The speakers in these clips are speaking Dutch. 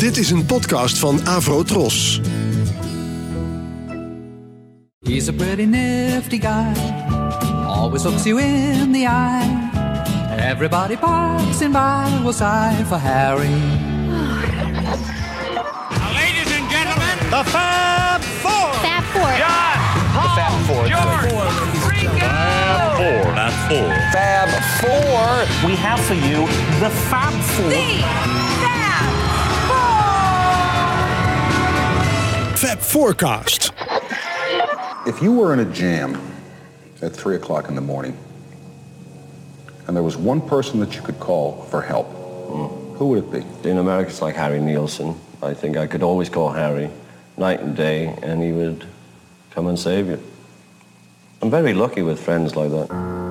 Dit is een podcast van Avro Tros. He's a pretty nifty guy, always looks you in the eye. Everybody passing by will sigh for Harry. Ladies and gentlemen, The Fab Four. Fab Four. John, Paul, George, Ringo. Four, not four. Fab Four. We have for you the Fab Four. Fab Forecast. If you were in a jam at 3 o'clock in the morning and there was one person that you could call for help, hmm. who would it be? In America, it's like Harry Nielsen. I think I could always call Harry night and day, and he would come and save you. I'm very lucky with friends like that.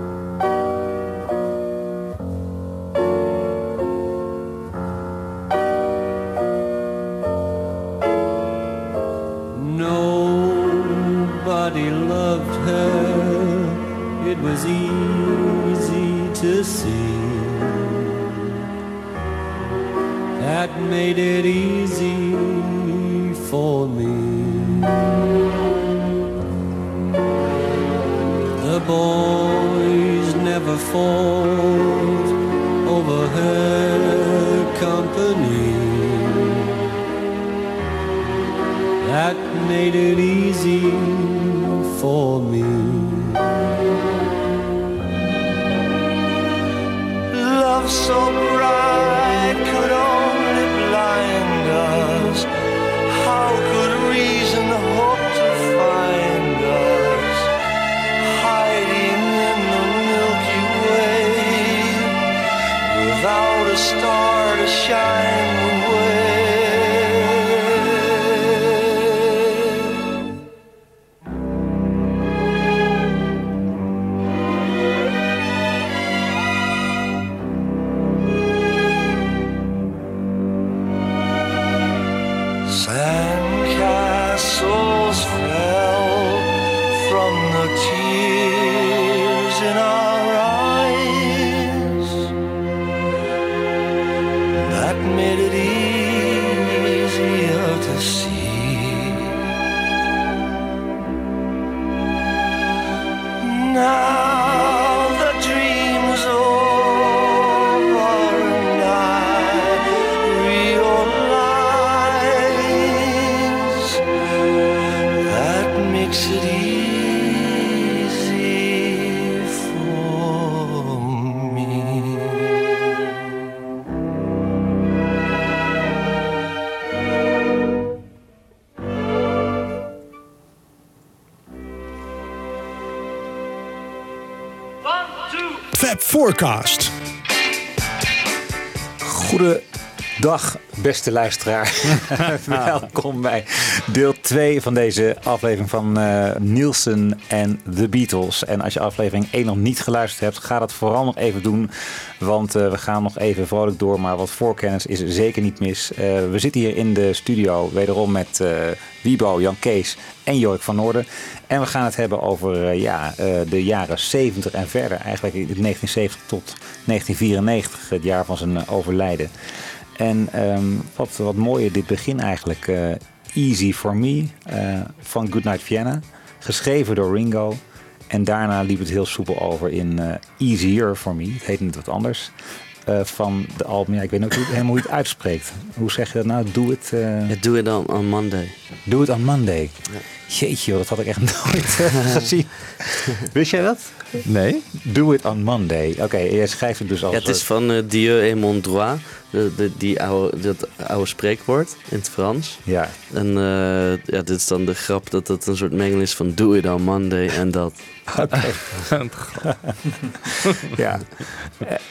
Forecast. Goedendag, beste luisteraar. Welkom bij deel 2 van deze aflevering van eh, Nielsen en The Beatles. En als je aflevering 1 nog niet geluisterd hebt, ga dat vooral nog even doen. Want eh, we gaan nog even vrolijk door, maar wat voorkennis is zeker niet mis. Eh, we zitten hier in de studio wederom met Wiebo, Jan Kees en Jorik van Noorden. En we gaan het hebben over ja, de jaren 70 en verder. Eigenlijk in 1970 tot 1994, het jaar van zijn overlijden. En ehm, wat, wat mooier dit begin eigenlijk. eh, Easy for Me eh, van Goodnight Vienna. Geschreven door Ringo. En daarna liep het heel soepel over in eh, Easier for Me. Het heet net wat anders. eh, van de album. Ja, ik weet ook niet helemaal hoe je het uitspreekt. Hoe zeg je dat nou? Do it, eh, Doe het dan on Monday. do it on Monday. Jeetje, joh, dat had ik echt nooit gezien. Wist jij dat? Nee? Do it on Monday. Oké, jij schrijft het dus als... Ja, het is van Dieu et mon droit. De, de, die oude, dat oude spreekwoord in het Frans. Ja, En eh, ja, dit is dan de grap dat het een soort mengel is van do it on Monday en dat. oké. ja.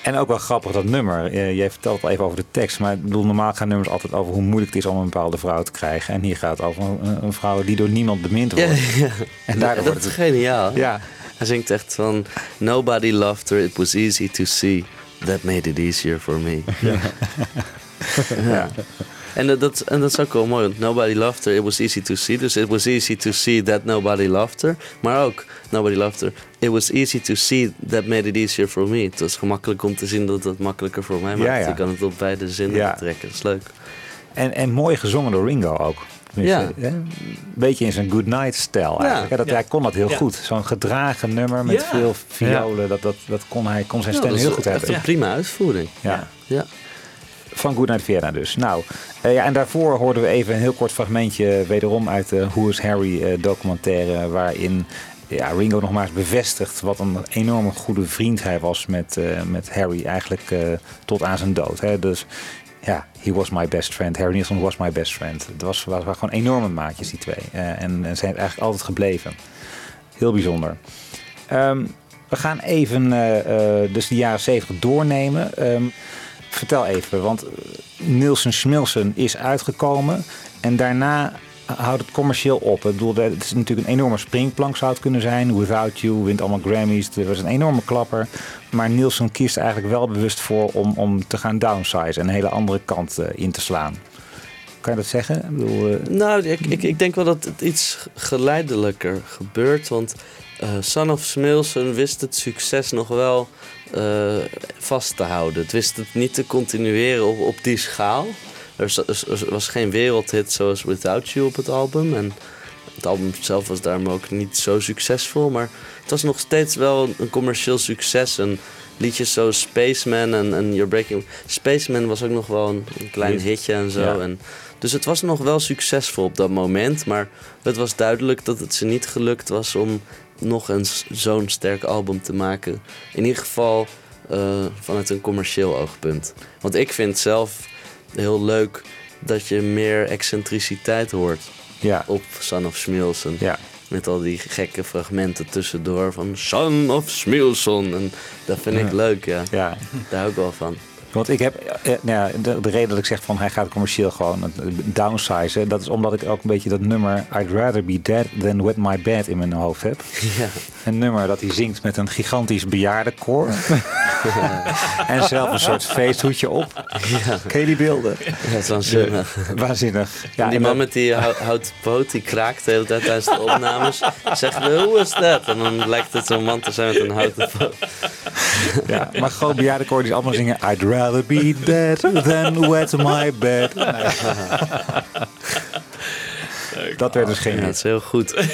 En ook wel grappig dat nummer. Eh, Jij vertelt al even over de tekst. Maar ik bedoel, normaal gaan nummers altijd over hoe moeilijk het is om een bepaalde vrouw te krijgen. En hier gaat het over een, een vrouw die door niemand bemind wordt. ja. En daardoor dat wordt is het... geniaal. Ja, Hij zingt echt van Nobody loved her, it was easy to see. That made it easier for me. ja. En dat, dat, en dat is ook wel mooi, want nobody loved her, it was easy to see. Dus it was easy to see that nobody loved her. Maar ook, nobody loved her, it was easy to see that made it easier for me. Het was gemakkelijk om te zien dat het makkelijker voor mij maakt. Ja, ja. Je kan het op beide zinnen Ja. betrekken, dat is leuk. En, en mooi gezongen door Ringo ook. Ja. Een beetje in zijn Goodnight stijl eigenlijk. Dat, Ja. Hij kon dat heel goed. Zo'n gedragen nummer met veel violen. Dat, dat, dat kon hij kon zijn Ja, stem heel goed hebben. een prima uitvoering. Ja. Ja. Van Goodnight Vienna dus. Nou, eh, ja, en daarvoor hoorden we even een heel kort fragmentje wederom uit de Who is Harry eh, documentaire. Waarin ja, Ringo nogmaals bevestigt wat een enorme goede vriend hij was met, eh, met Harry. Eigenlijk eh, tot aan zijn dood. Hè. Dus ja, he was my best friend. Harry Nilsson was my best friend. Het was, waren gewoon enorme maatjes die twee. Eh, en, zijn het eigenlijk altijd gebleven. Heel bijzonder. Ehm, we gaan even eh, eh, dus de jaren 70 doornemen. Ehm, vertel even, want Nielsen Schmilsen is uitgekomen. En daarna houdt het commercieel op. Ik bedoel, het is natuurlijk een enorme springplank zou het kunnen zijn. Without You wint allemaal Grammys. Er was een enorme klapper. Maar Nielsen kiest eigenlijk wel bewust voor om, om te gaan downsize. En een hele andere kant eh, in te slaan. Kan je dat zeggen? Ik bedoel, eh, Nou, ik, ik, ik denk wel dat het iets geleidelijker gebeurt. Want eh Son of Smilson wist het succes nog wel vast te houden. Het wist het niet te continueren op, op die schaal. Er, was- er was geen wereldhit zoals Without You op het album. En het album zelf was daarom ook niet zo succesvol. Maar het was nog steeds wel een commercieel succes. En liedjes zoals Spaceman en, en You're Breaking... Spaceman was ook nog wel een, een klein hitje en zo. Ja. En, dus het was nog wel succesvol op dat moment. Maar het was duidelijk dat het ze niet gelukt was om nog eens zo'n sterk album te maken. In ieder geval eh, vanuit een commercieel oogpunt. Want ik vind zelf heel leuk dat je meer excentriciteit hoort ja, op Son of Smilson. ja. Met al die gekke fragmenten tussendoor van Son of Smilson. En dat vind ik leuk, ja. ja. Daar hou ik wel van. Want ik heb, eh, nou ja, de, de reden dat ik zeg van hij gaat commercieel gewoon eh, downsizen, dat is omdat ik ook een beetje dat nummer I'd rather be dead than wet my bed in mijn hoofd heb. Ja. Een nummer dat hij zingt met een gigantisch bejaardenkoor. en zelf een soort feesthoedje op. Ken je die beelden? Dat is waanzinnig. Waanzinnig. Ja, en die en man dat- met die hou- houten poot, die kraakt de hele tijd tijdens de opnames. We, hoe is dat? En dan lijkt het zo'n man te zijn met een houten poot. ja, maar gewoon bejaardenkoor die allemaal zingen I'd rather be dead than wet my bed. Dat werd dus geen Ja, dat is heel goed.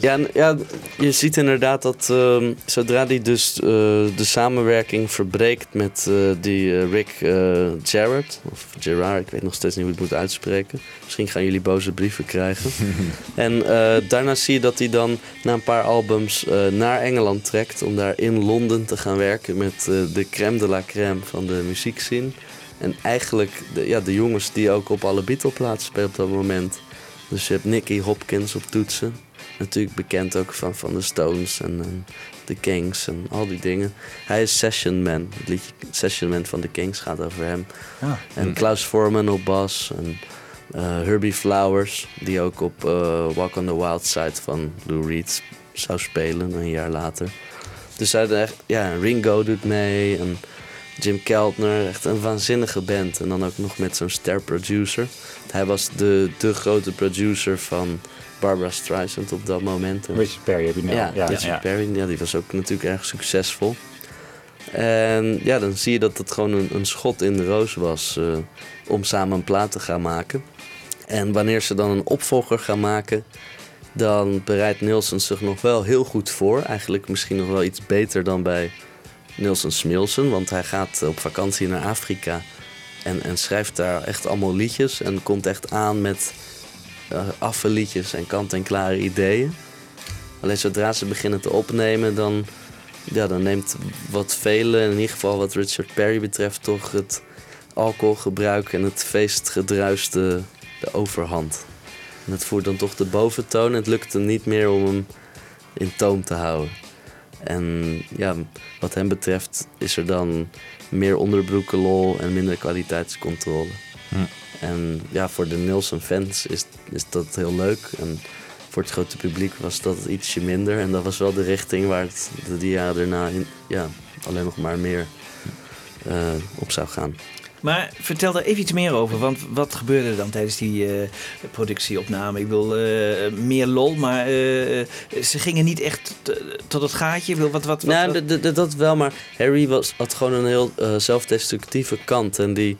Ja, ja, je ziet inderdaad dat ehm, zodra hij dus eh, de samenwerking verbreekt met eh, die eh, Rick eh, Jarrett, of Gerard, ik weet nog steeds niet hoe ik het moet uitspreken. Misschien gaan jullie boze brieven krijgen. en eh, daarna zie je dat hij dan na een paar albums eh, naar Engeland trekt om daar in Londen te gaan werken met eh, de crème de la crème van de muziekscene. En eigenlijk de, ja, de jongens die ook op alle Beatle-plaatsen spelen op dat moment. Dus je hebt Nicky Hopkins op toetsen. Natuurlijk bekend ook van, van de Stones en, en de Kings en al die dingen. Hij is Session Man. Het liedje Session Man van de Kings gaat over hem. Ah. En Klaus Voorman op bas. En eh, Herbie Flowers, die ook op eh, Walk on the Wild Side van Lou Reed zou spelen een jaar later. Dus hij ja, Ringo doet mee en Jim Keltner, echt een waanzinnige band. En dan ook nog met zo'n ster producer. Hij was de, de grote producer van Barbara Streisand op dat moment. En- Richard Perry heb je net. ja, ja, Richard ja. Perry, ja, die was ook natuurlijk erg succesvol. En ja, dan zie je dat het gewoon een, een schot in de roos was eh, om samen een plaat te gaan maken. En wanneer ze dan een opvolger gaan maken, dan bereidt Nielsen zich nog wel heel goed voor. Eigenlijk misschien nog wel iets beter dan bij Nielsen Smilsen, want hij gaat op vakantie naar Afrika en, en schrijft daar echt allemaal liedjes en komt echt aan met liedjes en kant-en-klare ideeën. Alleen zodra ze beginnen te opnemen, dan, ja, dan neemt wat velen, in ieder geval wat Richard Perry betreft, toch het alcoholgebruik en het feestgedruis de, de overhand. En het voert dan toch de boventoon en het lukt hem niet meer om hem in toom te houden. En ja, wat hem betreft is er dan meer onderbroekenlol en minder kwaliteitscontrole. Hm. En ja, voor de Nielsen fans is, is dat heel leuk. En voor het grote publiek was dat ietsje minder. En dat was wel de richting waar het de, jaren daarna in, ja, alleen nog maar meer eh, op zou gaan. Maar vertel daar even iets meer over. Want wat gebeurde er dan tijdens die eh, productieopname? Ik wil eh, meer lol, maar eh, ze gingen niet echt tot het gaatje. Wil wat, wat, wat, nou, wat- dat wel, maar Harry was, had gewoon een heel zelfdestructieve kant. En die,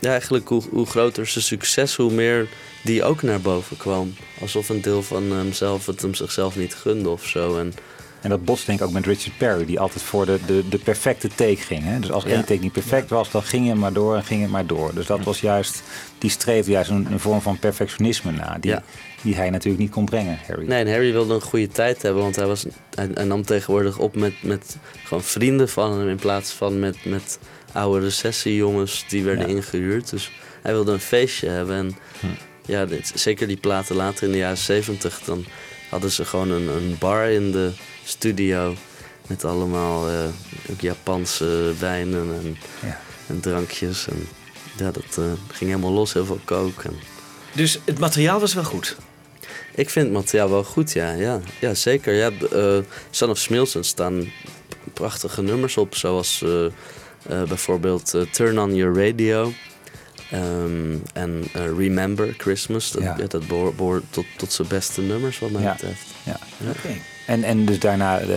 ja, eigenlijk hoe, hoe groter zijn succes, hoe meer die ook naar boven kwam. Alsof een deel van hemzelf het hem zichzelf niet gunde of zo. En, En dat botst denk ik ook met Richard Perry, die altijd voor de, de, de perfecte take ging. Hè? Dus als één take niet perfect was, dan ging het maar door en ging het maar door. Dus dat was juist, die streefde juist een, een vorm van perfectionisme na, die, die hij natuurlijk niet kon brengen, Harry. nee, en Harry wilde een goede tijd hebben, want hij, was, hij, hij nam tegenwoordig op met, met gewoon vrienden van hem in plaats van met, met oude recessiejongens die werden Ja. ingehuurd. Dus hij wilde een feestje hebben. En ja, dit, zeker die platen later in de jaren zeventig, dan hadden ze gewoon een, een bar in de studio met allemaal eh, ook Japanse wijnen en, Ja. en drankjes. En ja, dat eh, ging helemaal los, heel veel coke. En Dus het materiaal was wel goed. ik vind het materiaal wel goed, ja. Ja, ja zeker. Ja, eh, Son of Smilson staan prachtige nummers op. Zoals bijvoorbeeld Turn On Your Radio. ehm, en Remember Christmas. Dat, Ja. ja. dat behoort, behoort tot, tot zijn beste nummers wat mij Ja. betreft. Ja. Oké. En, en dus daarna eh,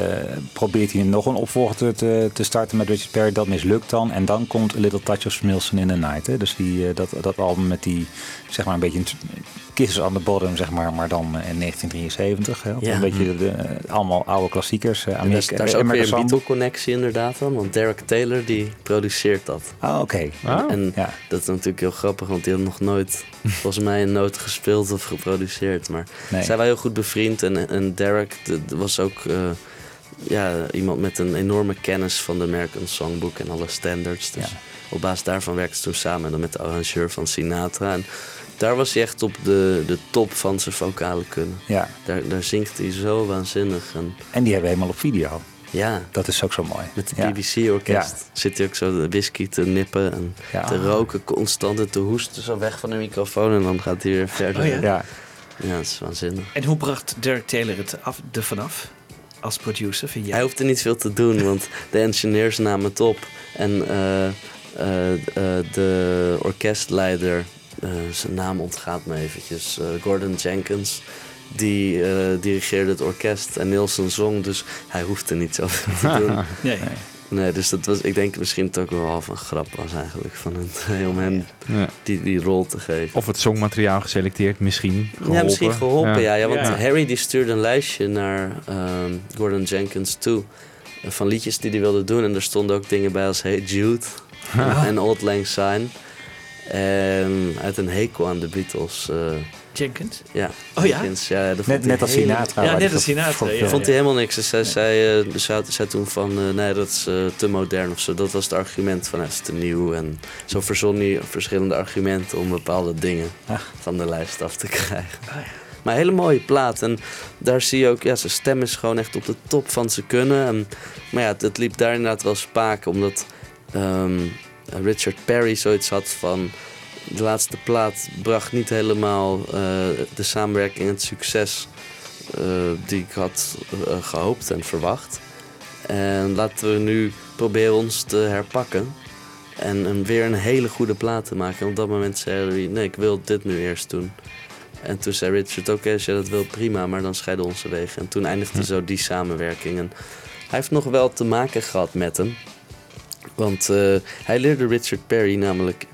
probeert hij nog een opvolger te, te, te starten met Richard Perry. Dat mislukt dan. En dan komt A Little Touch of Smilson in the Night. Hè? Dus die, eh, dat, dat album met die, zeg maar een beetje Kisses on the Bottom, zeg maar, maar dan in 1973. Hè? Ja. Een beetje de, de- allemaal oude klassiekers. eh, En daar is, Amerika- daar is ook weer een. Beatle-connectie inderdaad dan. Want Derek Taylor die produceert dat. Ah, oké. En Ja. dat is natuurlijk heel grappig, want die had nog nooit volgens mij een noot gespeeld of geproduceerd. Maar Nee. zij waren heel goed bevriend en, en Derek de- de was ook eh, ja, iemand met een enorme kennis van de American Songbook en alle standards. Dus Ja. op basis daarvan werkte ze toen samen en dan met de arrangeur van Sinatra. En daar was hij echt op de, de top van zijn vocale kunnen. Ja. Daar, daar zingt hij zo waanzinnig. En En die hebben we helemaal op video. Ja, Dat is ook zo mooi. met het Ja. BBC-orkest Ja. zit hij ook zo de whisky te nippen en Ja. te roken constant en te hoesten zo weg van de microfoon. En dan gaat hij weer verder. Oh ja. Ja. Ja, dat is waanzinnig. En hoe bracht Derek Taylor het af, er vanaf? Als producer, vind jij? Hij hoefde niet veel te doen, want de engineers namen het op. En eh, eh, eh, de orkestleider, eh, zijn naam ontgaat me eventjes, eh, Gordon Jenkins... Die eh, dirigeerde het orkest en Nielsen zong, dus hij hoefde niet zoveel te doen. Nee. Nee, dus dat was, ik denk misschien het ook wel half een grap was eigenlijk van hem, om hem Ja. die, die rol te geven. Of het songmateriaal geselecteerd, misschien. Geholpen. Ja, misschien geholpen, ja. ja, want Ja. Harry die stuurde een lijstje naar ehm, Gordon Jenkins toe. eh, Van liedjes die hij wilde doen. En er stonden ook dingen bij als Hey Jude en Old Lang Syne. En uit een hekel aan de Beatles. eh, Jenkins? ja, Oh ja? Jenkins, ja, dat vond Net, net als Sinatra. Ja, net als Sinatra, ja. Vond hij helemaal niks. Dus zij zei, eh, dus hij zei toen van, eh, nee, dat is eh, te modern of zo. Dat was het argument van, het is te nieuw. En zo verzon hij verschillende argumenten om bepaalde dingen Ah. van de lijst af te krijgen. Ah, ja. Maar een hele mooie plaat. En daar zie je ook, ja, zijn stem is gewoon echt op de top van zijn kunnen. En, maar ja, het, het liep daar inderdaad wel spaak. Omdat ehm, Richard Perry zoiets had van... De laatste plaat bracht niet helemaal eh, de samenwerking en het succes... eh, die ik had eh, gehoopt en verwacht. En laten we nu proberen ons te herpakken. En, en weer een hele goede plaat te maken. En op dat moment zei hij, nee, ik wil dit nu eerst doen. En toen zei Richard, oké, als je dat wil, prima, maar dan scheiden onze wegen. En toen eindigde zo die samenwerking. En hij heeft nog wel te maken gehad met hem. Want hij leerde Richard Perry namelijk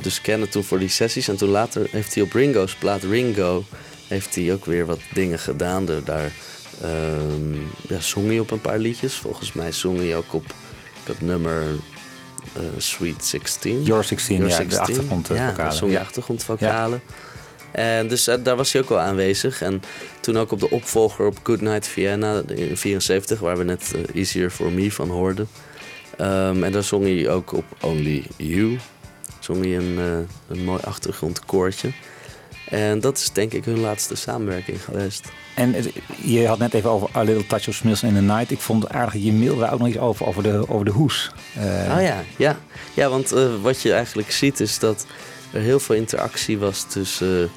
dus kennen toen voor die sessies. En toen later heeft hij op Ringo's plaat Ringo... heeft hij ook weer wat dingen gedaan. Er, daar ehm, ja, zong hij op een paar liedjes. Volgens mij zong hij ook op dat nummer eh, Sweet 16. Your 16, Your ja, de 16. achtergrondvocalen. Ja, zong Ja. achtergrondvocalen. En dus eh, daar was hij ook wel aanwezig. En toen ook op de opvolger op Good Night Vienna in 74, waar we net eh, Easier For Me van hoorden. Ehm, en daar zong hij ook op Only You. Zong hij een, eh, een mooi achtergrondkoortje. En dat is denk ik hun laatste samenwerking geweest. En het- je had net even over A Little Touch of Smilson in the Night. Ik vond aardig, je mailde daar ook nog iets over, over de, over de hoes. Eh, Oh ja, ja. ja want eh, wat je eigenlijk ziet is dat er heel veel interactie was tussen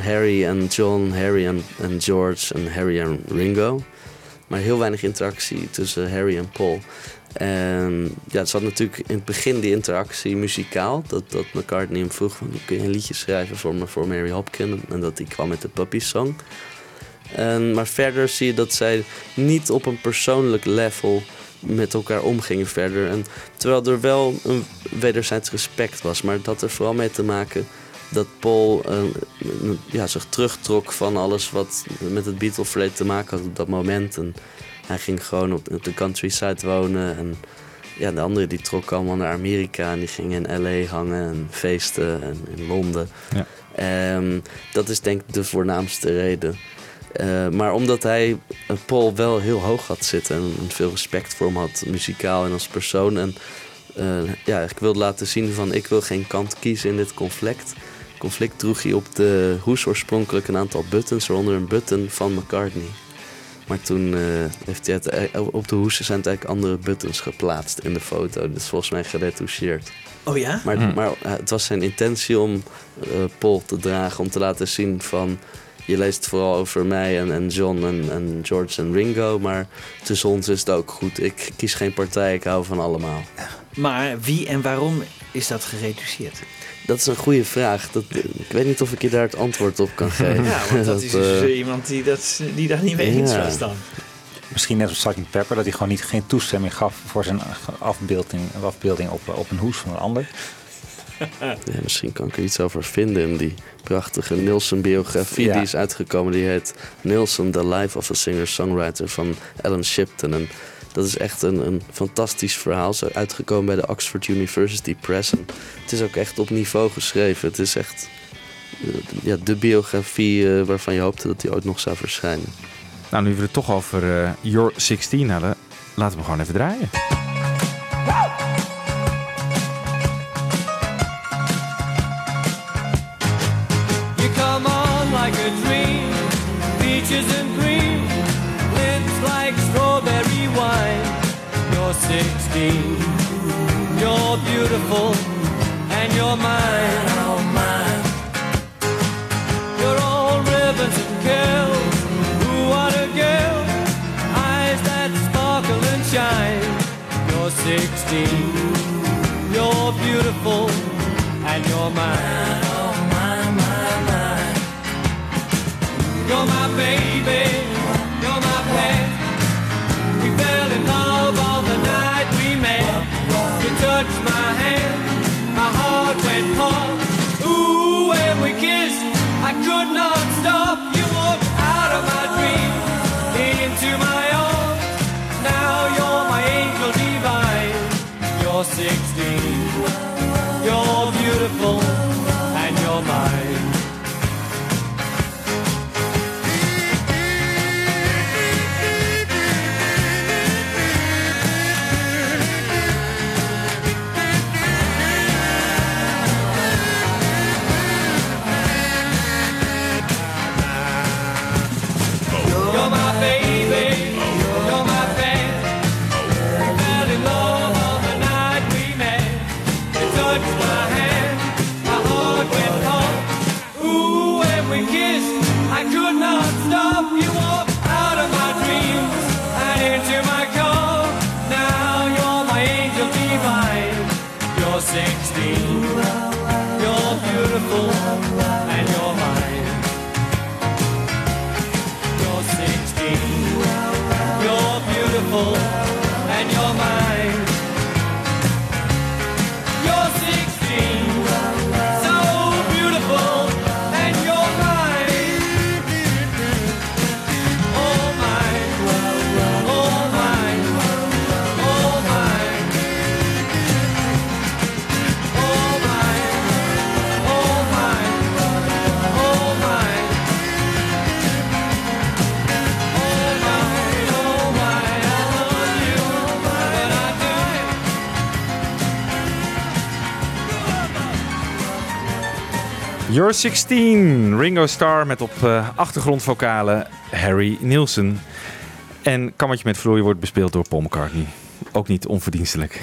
Harry en John, Harry en, en George en Harry en Ringo. Maar heel weinig interactie tussen Harry en Paul. En ja, het zat natuurlijk in het begin die interactie muzikaal. Dat, dat McCartney hem vroeg van, kun je een liedje schrijven voor, me, voor Mary Hopkin? En dat hij kwam met de Puppy Song. En, maar verder zie je dat zij niet op een persoonlijk level met elkaar omgingen verder. En terwijl er wel een wederzijds respect was. Maar dat er vooral mee te maken dat Paul eh, ja, zich terugtrok van alles wat met het Beatle-verleden te maken had op dat moment. En hij ging gewoon op, op de countryside wonen. En ja, de anderen die trokken allemaal naar Amerika en die gingen in LA hangen en feesten en in Londen. Ja. Ehm, dat is denk ik de voornaamste reden. Eh, maar omdat hij eh, Paul wel heel hoog had zitten en veel respect voor hem had, muzikaal en als persoon. En eh, ja, ik wilde laten zien van ik wil geen kant kiezen in dit conflict. Conflict droeg hij op de hoes oorspronkelijk een aantal buttons, waaronder een button van McCartney. Maar toen uh, heeft hij het, eh, op de hoes zijn het eigenlijk andere buttons geplaatst in de foto. Dus volgens mij geretoucheerd. Oh ja? Maar, Hmm. maar uh, het was zijn intentie om uh, Paul te dragen, om te laten zien van... Je leest vooral over mij en, en John en, en George en Ringo, maar tussen ons is het ook goed. Ik kies geen partij, ik hou van allemaal. Maar wie en waarom is dat gereduceerd? Dat is een goede vraag. Dat, ik weet niet of ik je daar het antwoord op kan geven. Ja, want dat, is dus eh, uh, iemand die, dat, die daar niet mee eens Ja. was dan. Misschien net als Sgt. Pepper, dat hij gewoon niet, geen toestemming gaf voor zijn afbeelding, afbeelding op, op een hoes van een ander. Ja, misschien kan ik er iets over vinden in die prachtige Nilsson-biografie Ja. die is uitgekomen. Die heet Nilsson, The Life of a Singer-Songwriter van Alan Shipton. En dat is echt een, een fantastisch verhaal. Zo uitgekomen bij de Oxford University Press. En het is ook echt op niveau geschreven. Het is echt eh, ja, de biografie eh, waarvan je hoopte dat die ooit nog zou verschijnen. Nou, nu we het toch over eh, Your 16 hadden, laten we gewoon even draaien. You come on like a dream, peaches and wine. You're 16, you're beautiful, and you're mine, oh mine. You're all ribbons and curls, ooh what a girl, eyes that sparkle and shine. You're 16, you're beautiful, and you're mine, oh mine, mine, mine. You're my baby, beautiful, Your 16, Ringo Starr met op eh, achtergrondvocalen Harry Nielsen. En Kammetje met Vloeien wordt bespeeld door Paul McCartney. Ook niet onverdienstelijk.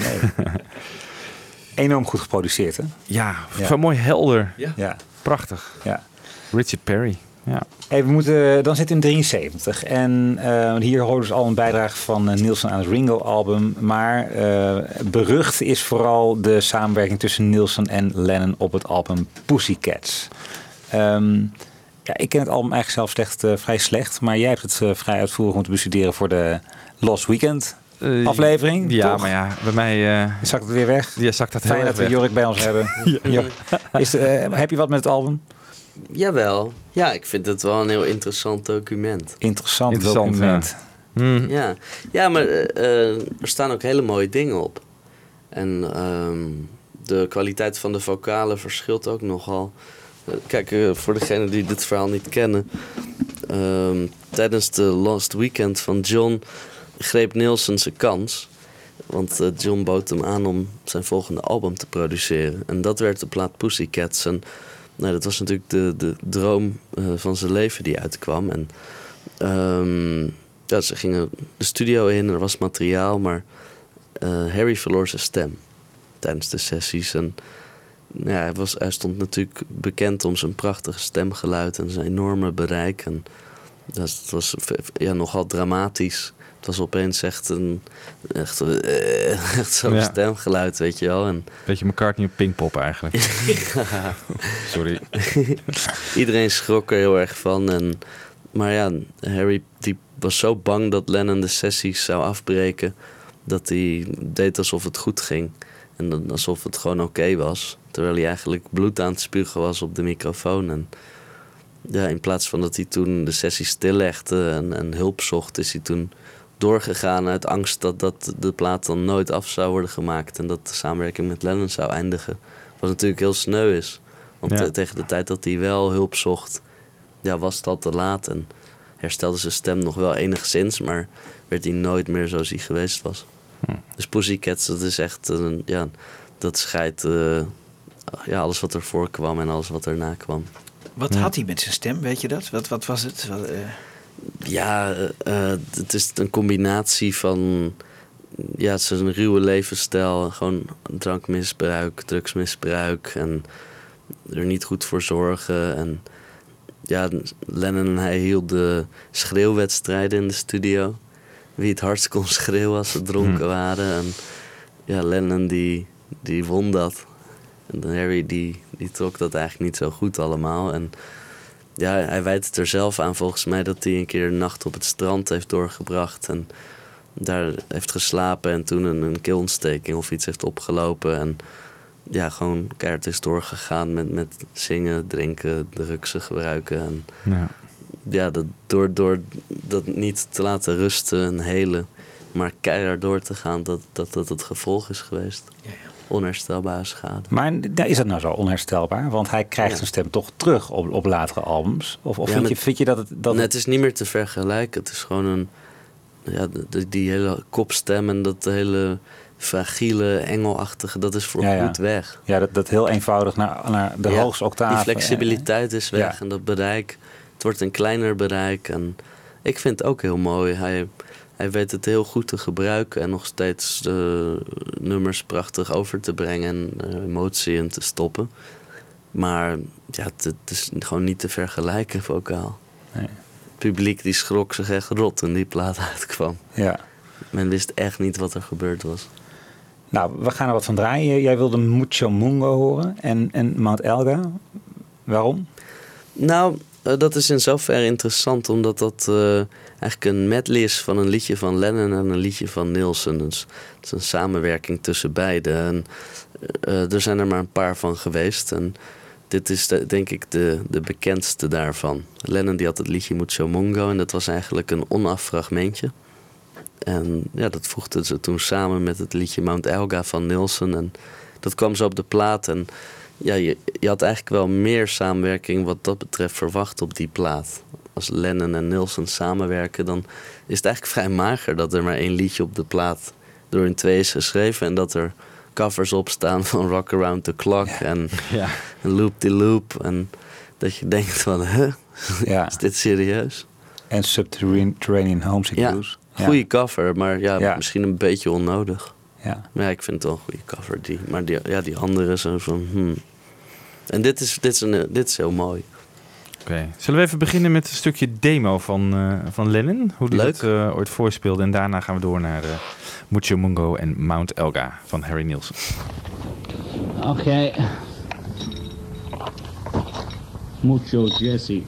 Enorm goed geproduceerd, hè? Ja, Ja. zo mooi helder. Ja. Prachtig. ja. Richard Perry. Ja. Hey, we moeten, dan zit in 73. En eh, hier horen we dus al een bijdrage van eh, Nielsen aan het Ringo-album. Maar eh, berucht is vooral de samenwerking tussen Nielsen en Lennon op het album Pussycats. Ehm, ja, ik ken het album eigenlijk zelf slecht, vrij slecht. Maar jij hebt het vrij uitvoerig moeten bestuderen voor de Lost Weekend aflevering. Ja, toch? maar ja, bij mij... eh Zakt het weer weg? ja, zakt dat Fijn dat we. Jorik bij ons hebben. Is, heb je wat met het album? Jawel. Ja, ik vind het wel een heel interessant document. Interessant, Interessant, document. Hmm. Ja, ja maar eh, eh, er staan ook hele mooie dingen op. En ehm, de kwaliteit van de vocalen verschilt ook nogal. Eh, Kijk, voor degenen die dit verhaal niet kennen. ehm, tijdens de Last Weekend van John greep Nielsen zijn kans. Want John bood hem aan om zijn volgende album te produceren. En dat werd de plaat Pussycats. En nou, dat was natuurlijk de, de droom eh, van zijn leven die uitkwam. En ehm, ja, ze gingen de studio in, er was materiaal, maar eh, Harry verloor zijn stem tijdens de sessies. En ja, hij, was, hij stond natuurlijk bekend om zijn prachtige stemgeluid en zijn enorme bereik. En dat was ja, nogal dramatisch. Het was opeens echt een echt, eh, echt zo'n Ja. stemgeluid, weet je wel. En Beetje McCartney op Pinkpop eigenlijk. Sorry. Iedereen schrok er heel erg van. En, maar ja, Harry die was zo bang dat Lennon de sessies zou afbreken. Dat hij deed alsof het goed ging. En alsof het gewoon oké was. Terwijl hij eigenlijk bloed aan het spugen was op de microfoon. En ja, in plaats van dat hij toen de sessie stillegde en, en hulp zocht, is hij toen doorgegaan uit angst dat, dat de plaat dan nooit af zou worden gemaakt. En dat de samenwerking met Lennon zou eindigen. Wat natuurlijk heel sneu is. Want Ja. eh, tegen de tijd dat hij wel hulp zocht, ja, was het al te laat. En herstelde zijn stem nog wel enigszins, maar werd hij nooit meer zoals hij geweest was. Dus Pussycats, dat is echt een, ja, dat scheidt eh, ja, alles wat ervoor kwam en alles wat erna kwam. Wat had hij met zijn stem, weet je dat? Wat, wat was het? Wat, eh, Ja, eh, eh, het is een combinatie van ja, het is een ruwe levensstijl, gewoon drankmisbruik, drugsmisbruik en er niet goed voor zorgen. En ja, Lennon en hij hielden schreeuwwedstrijden in de studio. Wie het hardst kon schreeuwen als ze dronken waren. En ja, Lennon die, die won dat. En Harry die, die trok dat eigenlijk niet zo goed allemaal. En ja, hij wijt het er zelf aan volgens mij dat hij een keer een nacht op het strand heeft doorgebracht. En daar heeft geslapen en toen een, een keelontsteking of iets heeft opgelopen. En ja, gewoon keihard is doorgegaan met, met zingen, drinken, drugsen gebruiken. En Ja. ja, dat, door, door dat niet te laten rusten en helen, maar keihard door te gaan, dat dat, dat het gevolg is geweest. Onherstelbare schade. Maar is dat nou zo onherstelbaar? Want hij krijgt Ja. zijn stem toch terug op, op latere albums? Of, of Ja, vind, je, vind je dat het... Dat het is niet meer te vergelijken. Het is gewoon een. Ja, de- die hele kopstem en dat hele fragiele, engelachtige, dat is voor Ja, ja. goed weg. Ja, dat, dat heel eenvoudig naar, naar de hoogste octaaf. Die flexibiliteit is weg en dat bereik. Het wordt een kleiner bereik. En ik vind het ook heel mooi. Hij, hij weet het heel goed te gebruiken en nog steeds de nummers prachtig over te brengen en eh, emotie in te stoppen. Maar ja, het, het is gewoon niet te vergelijken, vocaal. Nee. Het publiek die schrok zich echt rot toen die plaat uitkwam. Ja. Men wist echt niet wat er gebeurd was. Nou, we gaan er wat van draaien. Jij wilde Mucho Mungo horen en, en Mount Elga. Waarom? Nou, eh, dat is in zoverre interessant omdat dat eh, eigenlijk een medley van een liedje van Lennon en een liedje van Nielsen. Dus het is een samenwerking tussen beiden. En, eh, er zijn er maar een paar van geweest. En dit is de- denk ik de, de bekendste daarvan. Lennon die had het liedje Mucho Mungo en dat was eigenlijk een onaf fragmentje. En ja, dat voegden ze toen samen met het liedje Mount Elga van Nielsen. En dat kwam zo op de plaat. En ja, je, je had eigenlijk wel meer samenwerking wat dat betreft verwacht op die plaat. Als Lennon en Nielsen samenwerken, dan is het eigenlijk vrij mager dat er maar één liedje op de plaat door hun twee is geschreven. En dat er covers op staan van Rock Around the Clock en, Ja. Loop the Loop. En dat je denkt van? Ja. is dit serieus? En Subterranean Homesick Ja, Blues. goede cover, maar ja, misschien een beetje onnodig. Ja. Maar ja, ik vind het wel een goede cover. Die, maar die, ja, die andere zo van, hmm. En dit is, dit, is een, dit is heel mooi. Oké. Zullen we even beginnen met een stukje demo van, eh, van Lennon? Hoe die Leuk. dat eh, ooit voorspeelde. En daarna gaan we door naar eh Mucho Mungo en Mount Elga van Harry Nielsen. Okay. Mucho Jesse.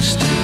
Still.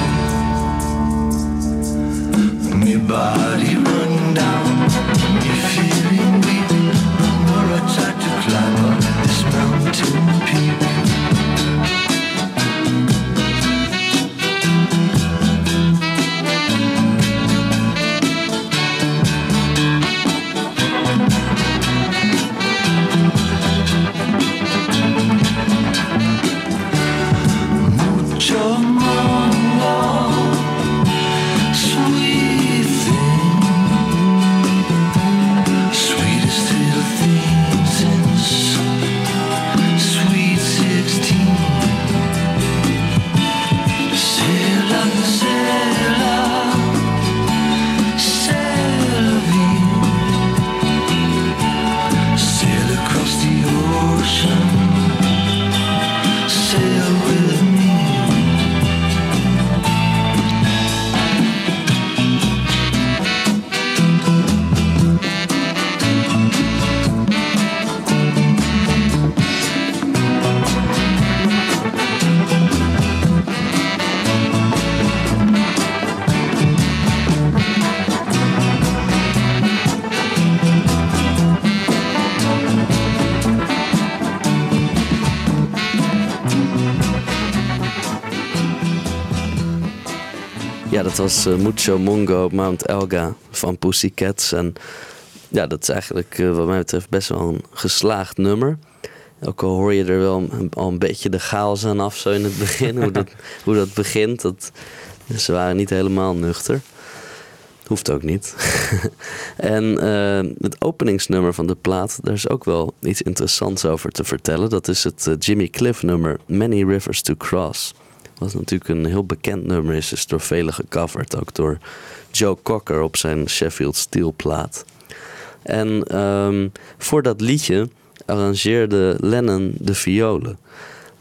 Dat was eh, Mucho Mongo Mount Elga van Pussycats. En ja, dat is eigenlijk eh, wat mij betreft best wel een geslaagd nummer. Ook al hoor je er wel een- al een beetje de chaos aan af zo in het begin. hoe, dat, hoe dat begint. Dat, ze waren niet helemaal nuchter. Hoeft ook niet. en eh, het openingsnummer van de plaat, daar is ook wel iets interessants over te vertellen. Dat is het Jimmy Cliff nummer Many Rivers to Cross. Wat natuurlijk een heel bekend nummer is, is door velen gecoverd. Ook door Joe Cocker op zijn Sheffield Steel plaat. En ehm, voor dat liedje arrangeerde Lennon de violen.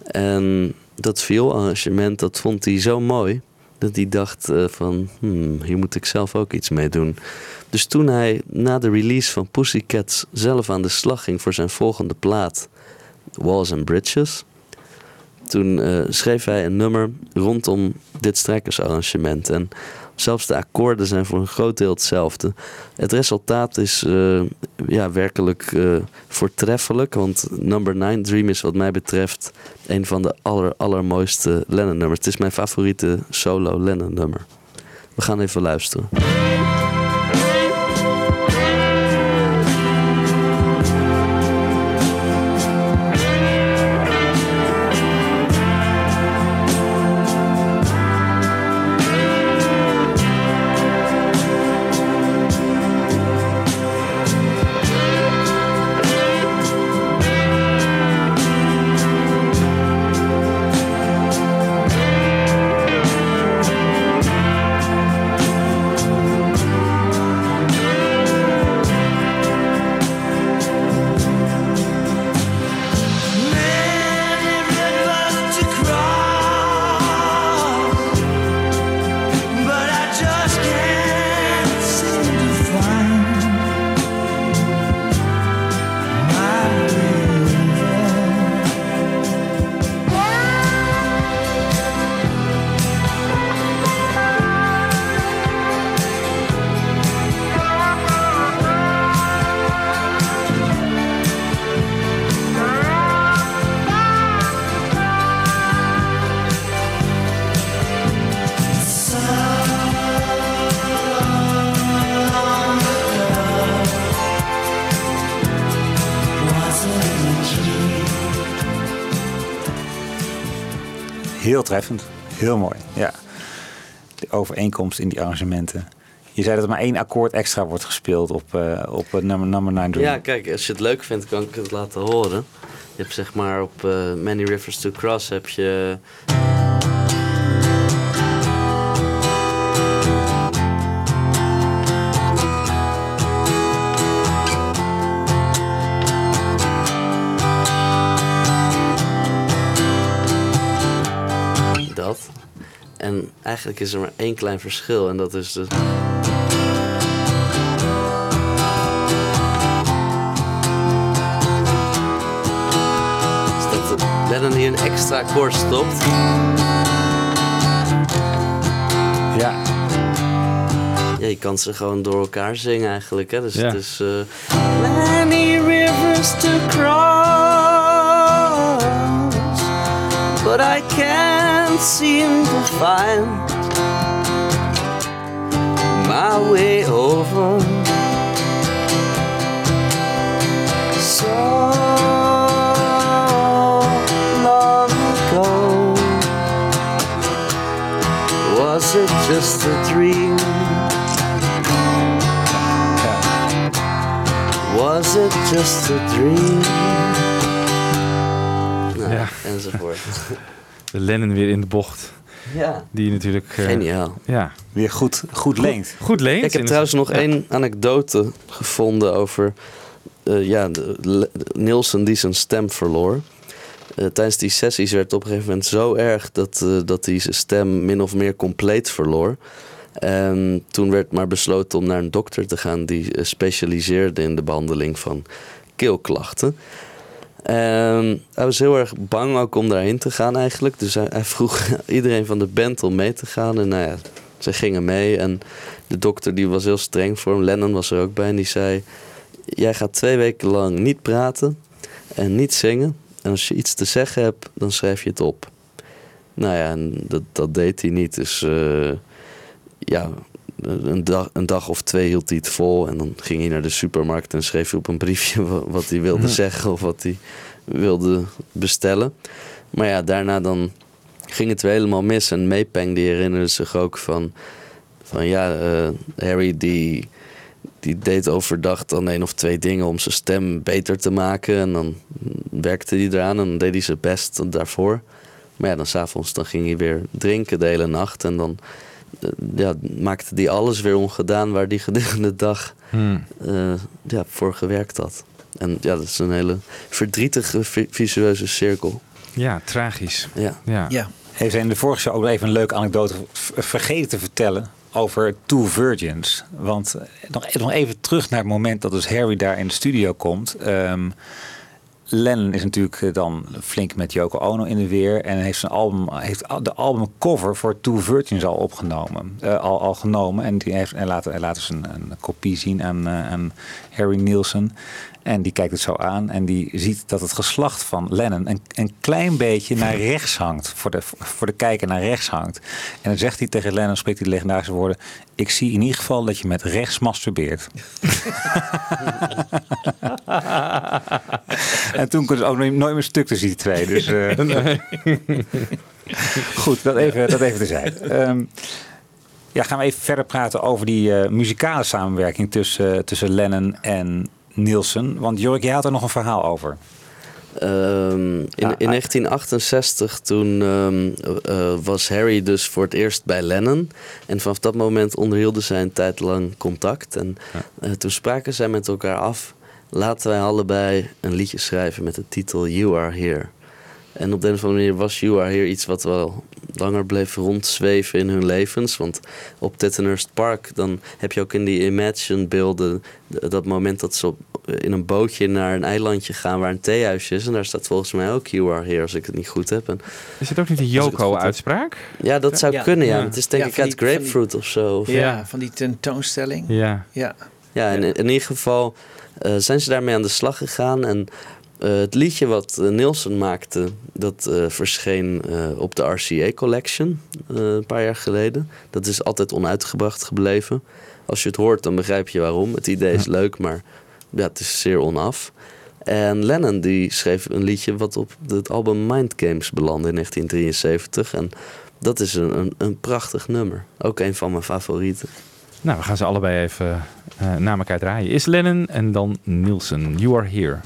En dat violarrangement, dat vond hij zo mooi... dat hij dacht eh, van, hmm, hier moet ik zelf ook iets mee doen. Dus toen hij na de release van Pussycats zelf aan de slag ging voor zijn volgende plaat... Walls and Bridges... toen eh, schreef hij een nummer rondom dit strijkersarrangement. En zelfs de akkoorden zijn voor een groot deel hetzelfde. Het resultaat is eh, ja, werkelijk eh, voortreffelijk. Want Number 9 Dream is wat mij betreft een van de aller, allermooiste Lennon-nummers. Het is mijn favoriete solo Lennon-nummer. We gaan even luisteren. Treffend. Heel mooi. Ja. De overeenkomst in die arrangementen. Je zei dat er maar één akkoord extra wordt gespeeld op, eh, op eh, nummer, number 9 Dream. Ja, kijk, als je het leuk vindt, kan ik het laten horen. Je hebt zeg maar op eh, Many Rivers to Cross heb je... eigenlijk is er maar één klein verschil en dat is de... is dat Lennon hier een extra akkoord stopt. Ja. Ja, je kan ze gewoon door elkaar zingen eigenlijk. Hè? Dus Ja. het is... eh, Many rivers to cross But I can't seem to find My way over So long ago Was it just a dream? Was it just a dream? Yeah, and so enzovoort. De Lennon weer in de bocht. Ja. Die natuurlijk... eh, Geniaal. Ja. Weer goed, goed leent. Goed leent. Ik heb trouwens nog één anekdote gevonden over eh, ja, de, Le- Nielsen die zijn stem verloor. Eh, tijdens die sessies werd het op een gegeven moment zo erg dat, eh, dat hij zijn stem min of meer compleet verloor. En toen werd maar besloten om naar een dokter te gaan die specialiseerde in de behandeling van keelklachten. En hij was heel erg bang ook om daarheen te gaan eigenlijk. Dus hij, hij vroeg iedereen van de band om mee te gaan. En nou ja, ze gingen mee. En de dokter die was heel streng voor hem. Lennon was er ook bij. En die zei, jij gaat twee weken lang niet praten en niet zingen. En als je iets te zeggen hebt, dan schrijf je het op. Nou ja, en dat, dat deed hij niet. Dus eh, ja, een dag, een dag of twee hield hij het vol. En dan ging hij naar de supermarkt en schreef hij op een briefje wa- wat hij wilde zeggen of wat hij wilde bestellen. Maar ja, daarna dan ging het weer helemaal mis. En Maypeng die herinnerde zich ook van, van ja, eh, Harry die, die deed overdag dan één of twee dingen om zijn stem beter te maken. En dan werkte hij eraan en dan deed hij zijn best daarvoor. Maar ja, dan s'avonds dan ging hij weer drinken de hele nacht. En dan ja, maakte hij alles weer ongedaan waar hij gedurende de dag Hmm. eh, ja, voor gewerkt had. En ja, dat is een hele verdrietige vi- visueuze cirkel. Ja, tragisch. Ja. Ja. Ja. Hij in de vorige show ook even een leuke anekdote vergeten te vertellen over Two Virgins. Want eh, nog, nog even terug naar het moment dat dus Harry daar in de studio komt. Ehm, Lennon is natuurlijk eh, dan flink met Yoko Ono in de weer. En heeft, zijn album, heeft de albumcover voor Two Virgins al opgenomen. eh, al, al genomen. En die heeft, hij laat dus een, een kopie zien aan, eh, aan Harry Nielsen. En die kijkt het zo aan en die ziet dat het geslacht van Lennon een, een klein beetje naar rechts hangt. Voor de, voor de kijker naar rechts hangt. En dan zegt hij tegen Lennon, spreekt hij de legendarische woorden... Ik zie in ieder geval dat je met rechts masturbeert. en toen kon ze ook nooit meer stuk tussen die twee. Dus, eh. Goed, dat even, dat even terzijde. Ehm ja, gaan we even verder praten over die eh, muzikale samenwerking tussen, tussen Lennon en Nielsen. Want Jorik, jij had er nog een verhaal over. Ehm, in, in 1968 toen ehm, eh, was Harry dus voor het eerst bij Lennon. En vanaf dat moment onderhielden zij een tijd lang contact. En eh, toen spraken zij met elkaar af... laten wij allebei een liedje schrijven met de titel You Are Here. En op de een of andere manier was You Are Here iets wat wel langer bleef rondzweven in hun levens. Want op Tittenhurst Park, dan heb je ook in die Imagine beelden... dat moment dat ze op, in een bootje naar een eilandje gaan waar een theehuisje is. En daar staat volgens mij ook You Are Here, als ik het niet goed heb. En Is het ook niet een heb. Joko-uitspraak? Ja, dat zou Ja. kunnen, ja. Ja. Het is denk Ja, ik uit die- van die- Grapefruit of zo. Of- Ja, van die tentoonstelling. Ja. Ja. Ja, en in, in ieder geval eh, zijn ze daarmee aan de slag gegaan. En eh, het liedje wat eh, Nielsen maakte, dat eh, verscheen op de RCA Collection een paar jaar geleden. Dat is altijd onuitgebracht gebleven. Als je het hoort, dan begrijp je waarom. Het idee is leuk, maar ja, het is zeer onaf. En Lennon die schreef een liedje wat op het album Mind Games belandde in 1973. En dat is een, een, een prachtig nummer. Ook een van mijn favorieten. Nou, we gaan ze allebei even eh naar elkaar draaien. Is Lennon en dan Nielsen. You Are Here.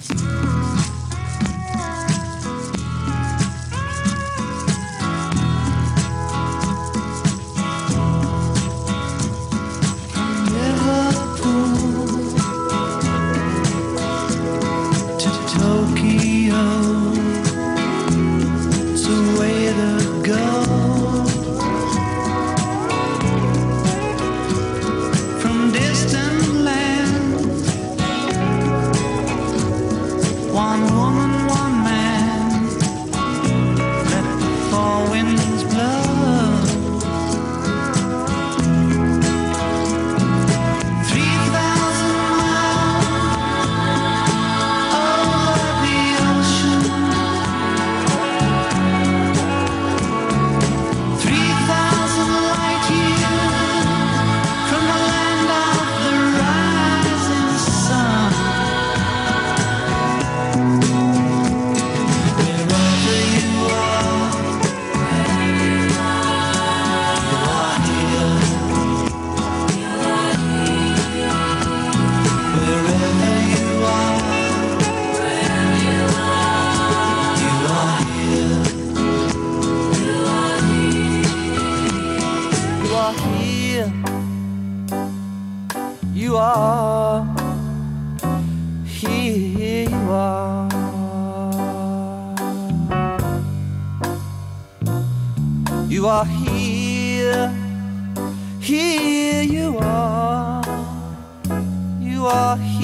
You are here. Here you are. You are here.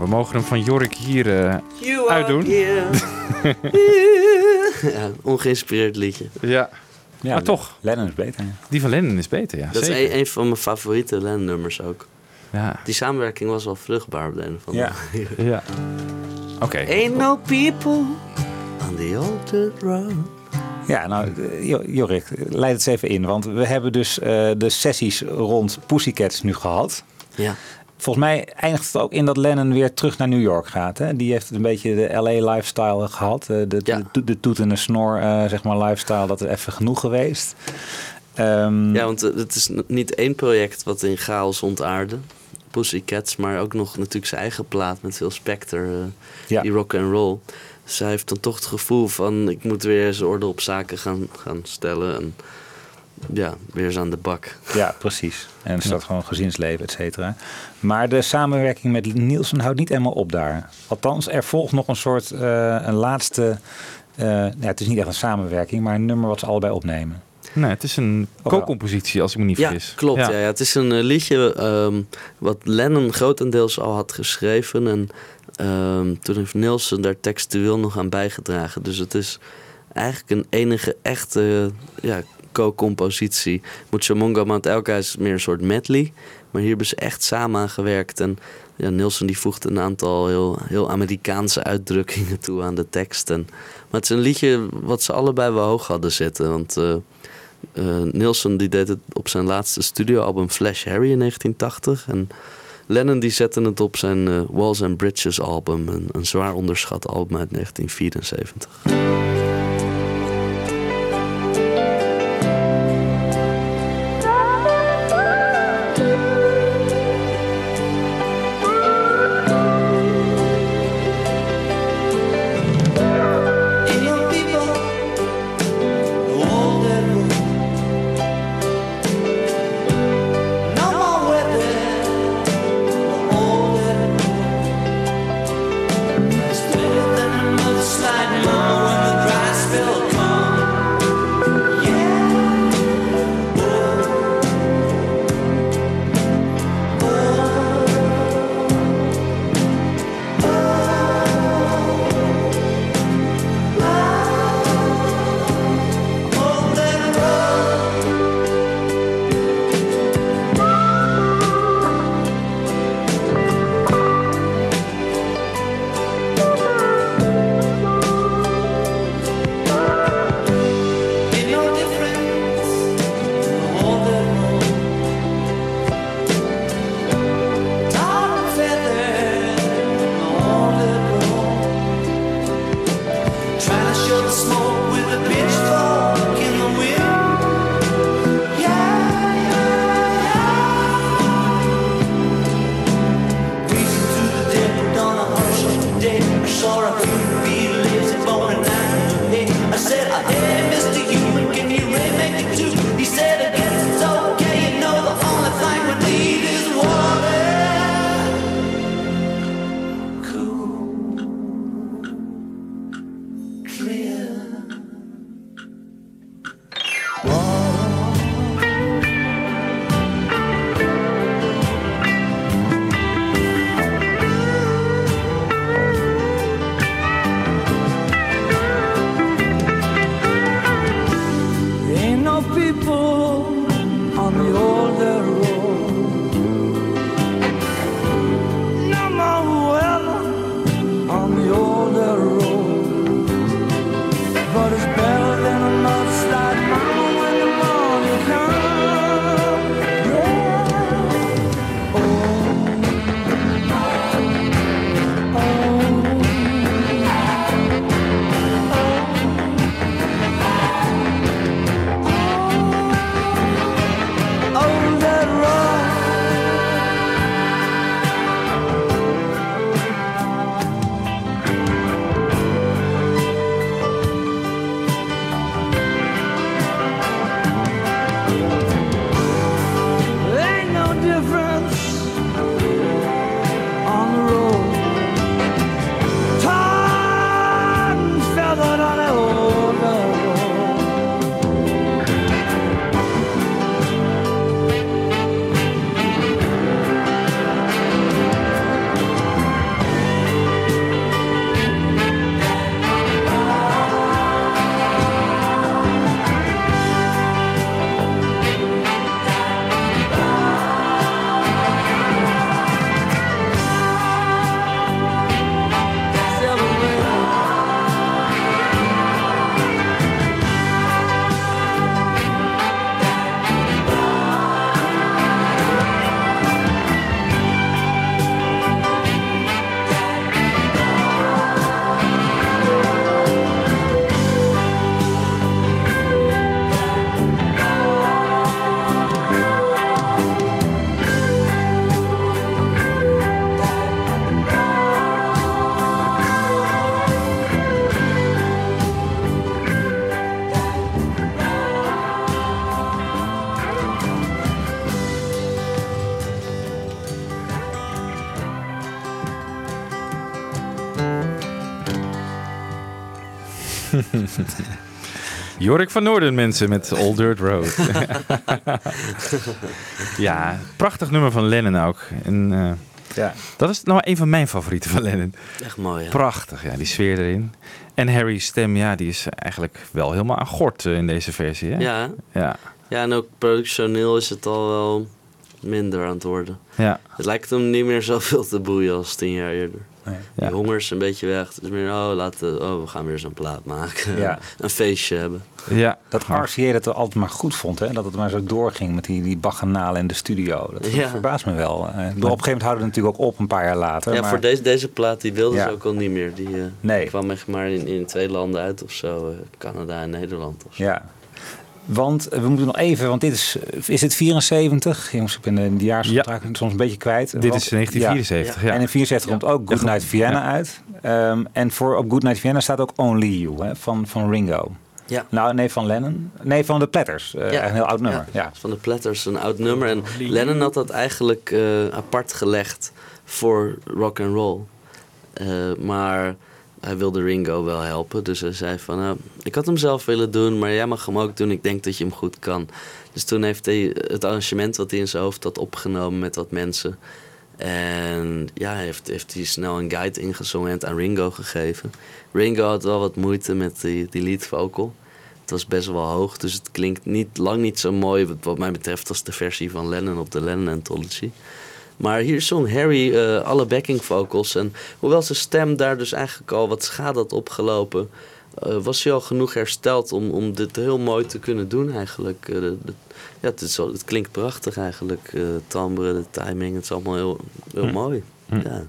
We mogen hem van Jorik hier eh, You are uitdoen. here. ja, ongeïnspireerd liedje. Ja. maar toch. Lennon is beter. Die van Lennon is beter, ja. Dat zeker. is een, een van mijn favoriete Lennon-nummers ook. Ja. Die samenwerking was wel vruchtbaar op de een of andere Ja. manier. Ja. Oké. Ain't no people on the old road. Ja, nou, Jo- Jorik, leid het eens even in. Want we hebben dus eh, de sessies rond Pussycats nu gehad. Ja. Volgens mij eindigt het ook in dat Lennon weer terug naar New York gaat. Hè? Die heeft een beetje de LA-lifestyle gehad. eh, De, de, de, de toet en de snor, eh, zeg maar, lifestyle. Dat is even genoeg geweest. Ehm, Ja, want eh, het is niet één project wat in chaos ontaarde. Pussycats, maar ook nog natuurlijk zijn eigen plaat met veel Spectre, eh, Ja. die rock and roll. Dus hij heeft dan toch het gevoel van ik moet weer eens orde op zaken gaan, gaan stellen. En ja, weer eens aan de bak. Ja, precies. En er staat gewoon gezinsleven, et cetera. Maar de samenwerking met Nielsen houdt niet helemaal op daar. Althans, er volgt nog een soort, eh, een laatste... eh, ja, het is niet echt een samenwerking, maar een nummer wat ze allebei opnemen. Nee, het is een co-compositie, als ik me niet Ja, vergis. klopt. Ja. Ja, het is een eh, liedje ehm, wat Lennon grotendeels al had geschreven. En ehm, toen heeft Nielsen daar textueel nog aan bijgedragen. Dus het is eigenlijk een enige echte ja, co-compositie. Muchamonga Mount Elka is meer een soort medley. Maar hier hebben ze echt samen aan gewerkt. En ja, Nielsen die voegt een aantal heel, heel Amerikaanse uitdrukkingen toe aan de tekst. En, maar het is een liedje wat ze allebei wel hoog hadden zitten. Want... eh Nielsen die deed het op zijn laatste studioalbum Flash Harry in 1980. En Lennon die zette het op zijn eh, Walls and Bridges album. Een, een zwaar onderschat album uit 1974. Jorik van Noorden, mensen, met Old Dirt Road. ja, prachtig nummer van Lennon ook. En, eh, Ja. Dat is nou een van mijn favorieten van Lennon. Echt mooi, ja. Prachtig, ja, die sfeer erin. En Harry's stem, ja, die is eigenlijk wel helemaal aan gort eh, in deze versie. Hè? Ja. Ja. Ja, en ook productioneel is het al wel minder aan het worden. Ja. Het lijkt hem niet meer zoveel te boeien als tien jaar eerder. Nee. Die Ja. honger is een beetje weg. Het is meer, oh, laten, oh we gaan weer zo'n plaat maken. Ja. een feestje hebben. Ja. Dat RCA dat er altijd maar goed vond, hè? dat het maar zo doorging met die, die bacchanalen in de studio. Dat Ja. verbaast me wel. Eh, op een gegeven moment houden we het natuurlijk ook op een paar jaar later. Ja, maar... voor deze, deze plaat die wilden Ja. ze ook al niet meer. Die eh, Nee. kwam echt maar in, in twee landen uit of zo. eh, Canada en Nederland. Of zo. Ja. Want eh, we moeten nog even, want dit is, is het 74? Jongens, ik ben de, de jaarscontract soms een beetje kwijt. Dit Want- is 1974, ja. En in 74 komt ook Good Night Vienna uit. Ehm, en voor op Good Night Vienna staat ook Only You hè, van, van Ringo. Ja. Nou, nee, van Lennon. Nee, van de Platters. Eh, Ja. Een heel oud nummer. Ja. Van de Platters, een oud nummer. En Lennon had dat eigenlijk eh, apart gelegd voor rock and roll. Eh, maar hij wilde Ringo wel helpen. Dus hij zei van, nou, ik had hem zelf willen doen, maar jij mag hem ook doen. Ik denk dat je hem goed kan. Dus toen heeft hij het arrangement wat hij in zijn hoofd had opgenomen met wat mensen. En ja, heeft, heeft hij snel een guide ingezongen en het aan Ringo gegeven. Ringo had wel wat moeite met die, die lead vocal. Het was best wel hoog, dus het klinkt niet, lang niet zo mooi wat, mij betreft als de versie van Lennon op de Lennon Anthology. Maar hier zong Harry eh, alle backing vocals. En hoewel zijn stem daar dus eigenlijk al wat schade had opgelopen, eh, was hij al genoeg hersteld om, om dit heel mooi te kunnen doen eigenlijk. Eh, de- de- ja, het, is het klinkt prachtig eigenlijk. eh timbre, de timing, het is allemaal heel, heel Hm. mooi. Hm. Ja.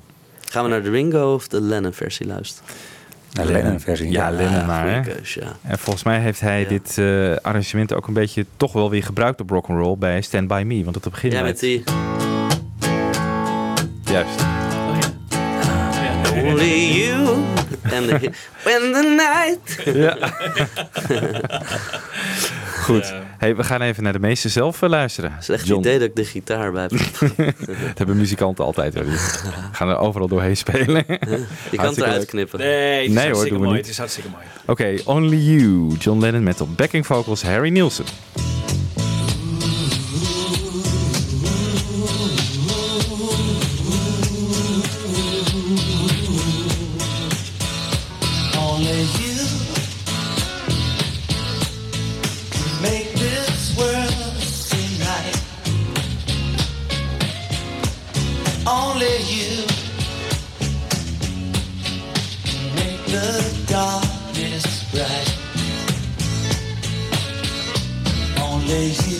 Gaan we naar de Ringo of de Lennon versie luisteren? De Lennon-versie. Ja, Ja, Lennon maar. keus, ja. En volgens mij heeft hij dit arrangement ook een beetje toch wel weer gebruikt op rock'n'roll bij Stand By Me. Want het begint Ja, met die... Juist. Only you and the when the night. Ja. Goed. Hey, we gaan even naar de meester zelf eh, luisteren. Het is echt John. het idee dat ik de gitaar bij heb. Dat hebben muzikanten altijd wel. Die gaan er overal doorheen spelen. Je kan het eruit knippen. Nee, het is Nee hoor, doen we mooi. niet. Het is hartstikke mooi. Oké, Only You. John Lennon met op backing vocals Harry Nielsen. Only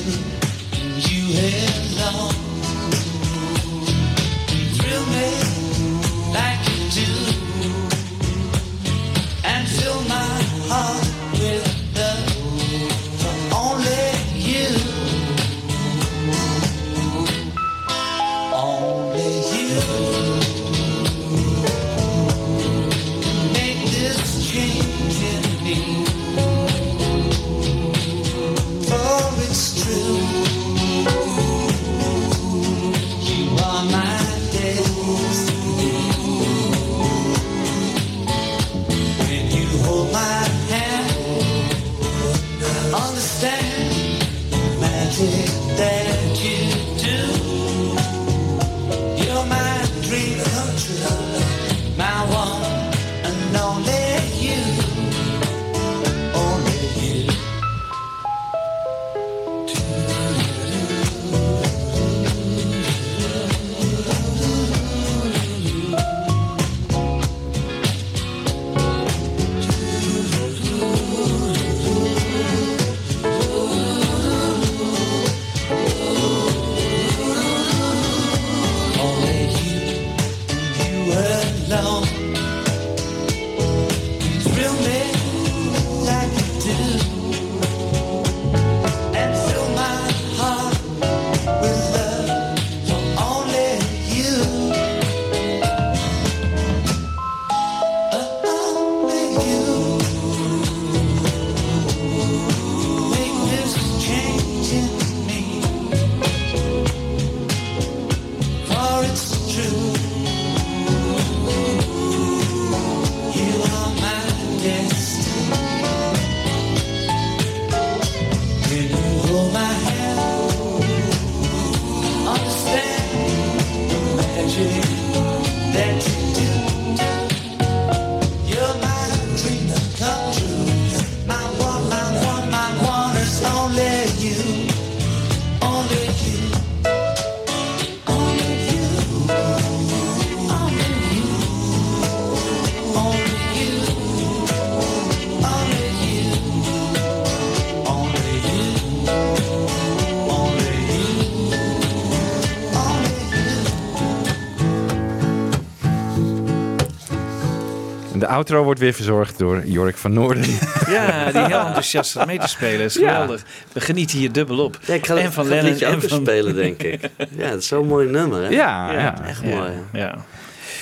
outro wordt weer verzorgd door Jorik van Noorden. Ja, die heel enthousiast zat mee te spelen. is Ja. geweldig. We genieten hier dubbel op. Ja, ik ga, en van Lennon en van... spelen, denk ik. Ja, het is zo'n mooi nummer, hè? Ja, ja. Echt mooi. ja.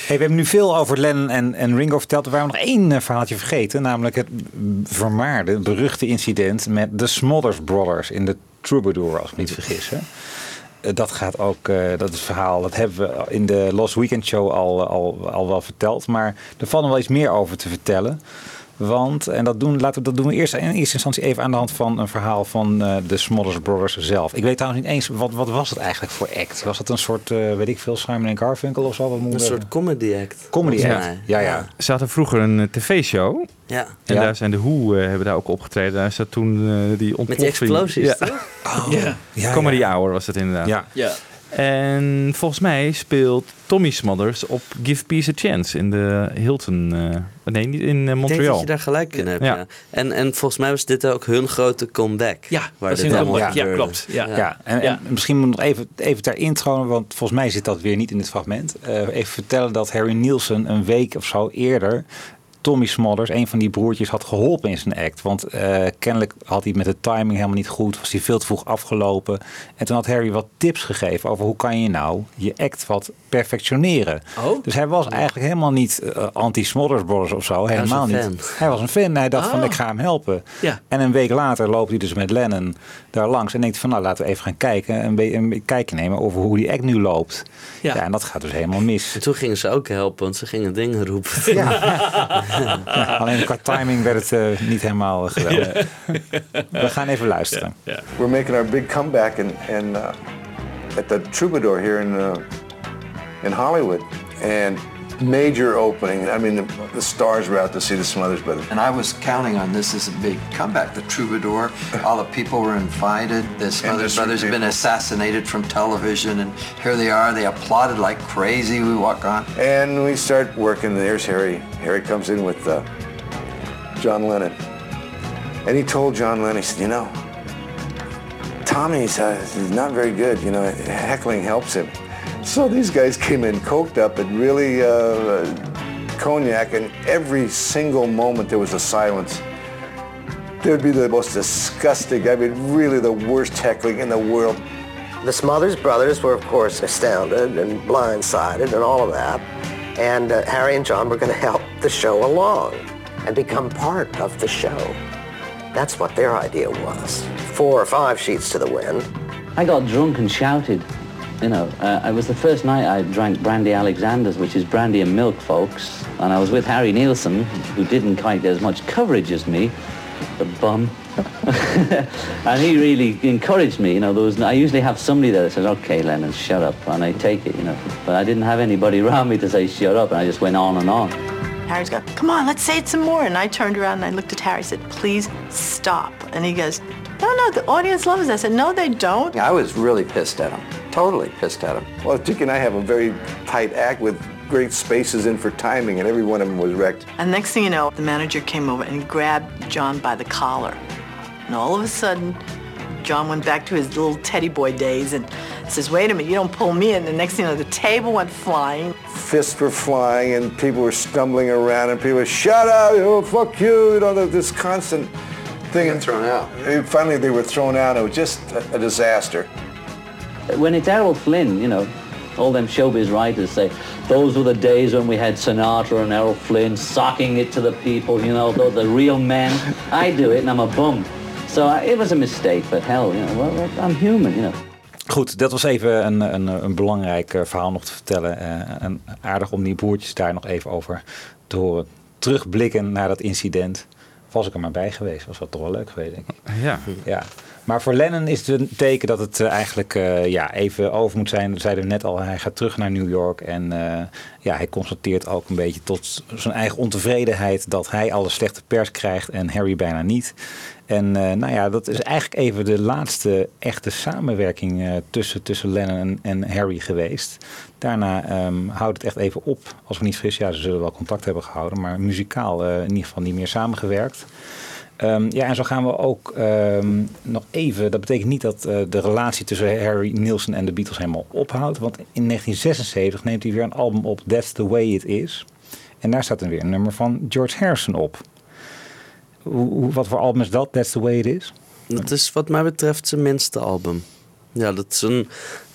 Hey, we hebben nu veel over Lennon en, en Ringo verteld. We waren nog één eh, verhaaltje vergeten. Namelijk het vermaarde, beruchte incident met de Smothers Brothers in de Troubadour, als ik me niet vergis. Hè? Eh, Dat gaat ook, eh, dat is verhaal, dat hebben we in de Lost Weekend Show al, al, al wel verteld. Maar er valt nog wel iets meer over te vertellen. Want, en dat doen, laten we, dat doen we eerst in eerste instantie even aan de hand van een verhaal van eh, de Smothers Brothers zelf. Ik weet trouwens niet eens, wat, wat was het eigenlijk voor act? Was het een soort, eh, weet ik veel, Simon en Garfunkel of zo? Wat Een soort comedy act. Comedy act. Ja, ja. Ze hadden vroeger een eh, tv-show. Ja. En Ja. daar zijn de Who eh, hebben daar ook opgetreden. Daar zat toen eh, die ontploffing. Met die explosies, Ja. toch? Ja. Ja, Comedy ja. Hour was het inderdaad. Ja. Ja. En volgens mij speelt Tommy Smothers op Give Peace a Chance in de Hilton. eh, nee, niet in eh, Ik denk dat Montreal. je daar gelijk in hebt, Ja. ja. En, en volgens mij was dit ook hun grote comeback. Ja, waar dat is dit mooi. Ja, klopt. Ja. Ja, en, Ja. en misschien moet ik nog even, even ter intro, want volgens mij zit dat weer niet in dit fragment. Eh, even vertellen dat Harry Nielsen een week of zo eerder Tommy Smothers, een van die broertjes, had geholpen in zijn act. Want eh, kennelijk had hij met de timing helemaal niet goed, was hij veel te vroeg afgelopen. En toen had Harry wat tips gegeven over hoe kan je nou je act wat perfectioneren. Oh. Dus hij was eigenlijk helemaal niet eh, anti-Smothers Brothers of zo, helemaal een niet. fan. Hij was een fan, hij dacht van Ah. ik ga hem helpen. Ja. En een week later loopt hij dus met Lennon daar langs en denkt van nou laten we even gaan kijken, een, een kijkje nemen over hoe die act nu loopt. Ja. Ja. en dat gaat dus helemaal mis. En toen gingen ze ook helpen, want ze gingen dingen roepen. Ja, alleen qua timing werd het eh, niet helemaal eh, geweldig. We gaan even luisteren. We're making our big comeback in, in uh, at the Troubadour here in uh, in Hollywood, and major opening. I mean, the, the stars were out to see the Smothers Brothers. And I was counting on this as a big comeback. The Troubadour, all the people were invited. The Smothers Brothers have been assassinated from television, and here they are. They applauded like crazy. We walk on. And we start working. There's Harry. Harry comes in with uh, John Lennon, and he told John Lennon, he said, you know, Tommy's uh, not very good. You know, heckling helps him. So these guys came in coked up and really uh, cognac, and every single moment there was a silence. There would be the most disgusting, I mean, really the worst heckling in the world. The Smothers Brothers were, of course, astounded and blindsided and all of that. And uh, Harry and John were going to help the show along and become part of the show. That's what their idea was. Four or five sheets to the wind. I got drunk and shouted. You know, uh, it was the first night I drank Brandy Alexander's, which is brandy and milk, folks. And I was with Harry Nielsen, who didn't quite get as much coverage as me, the bum. and he really encouraged me. You know, there was, I usually have somebody there that says, "Okay, Lennon, shut up," and I take it. You know, but I didn't have anybody around me to say, "Shut up," and I just went on and on. Harry's going, come on, let's say it some more. And I turned around and I looked at Harry and said, please stop. And he goes, no, no, the audience loves us. I said, no, they don't. I was really pissed at him. Totally pissed at him. Well, Dick and I have a very tight act with great spaces in for timing, and every one of them was wrecked. And next thing you know, the manager came over and grabbed John by the collar. And all of a sudden, John went back to his little teddy boy days and says, wait a minute, you don't pull me in. And the next thing you know, the table went flying. Fists were flying, and people were stumbling around, and people were, shut up, oh, fuck you, you know, this constant thing. And thrown out. Finally, they were thrown out. It was just a, a disaster. When it's Errol Flynn, you know, all them showbiz writers say, those were the days when we had Sinatra and Errol Flynn socking it to the people, you know, the, the real men. I do it and I'm a bum. So I, it was a mistake, but hell, you know, well, I'm human, you know. Goed, dat was even een, een, een belangrijk eh, verhaal nog te vertellen. Eh, en aardig om die broertjes daar nog even over te horen. Terugblikken naar dat incident. Was ik er maar bij geweest, was dat toch wel leuk geweest, denk ik. Ja. Ja. Maar voor Lennon is het een teken dat het eh, eigenlijk eh, ja, even over moet zijn. We zeiden net al, hij gaat terug naar New York. En eh, ja, hij constateert ook een beetje tot zijn eigen ontevredenheid dat hij alle slechte pers krijgt en Harry bijna niet. En nou ja, dat is eigenlijk even de laatste echte samenwerking tussen, tussen Lennon en, en Harry geweest. Daarna ehm, houdt het echt even op. Als me niet vergis, ja, ze zullen wel contact hebben gehouden, maar muzikaal in ieder geval niet meer samengewerkt. Ehm, ja, en zo gaan we ook ehm, nog even. Dat betekent niet dat eh, de relatie tussen Harry Nielsen en de Beatles helemaal ophoudt. Want in 1976 neemt hij weer een album op, That's the Way It Is. En daar staat dan weer een nummer van George Harrison op. Hoe, wat voor album is dat? That's the way it is? Dat is wat mij betreft zijn minste album. Ja, dat is een.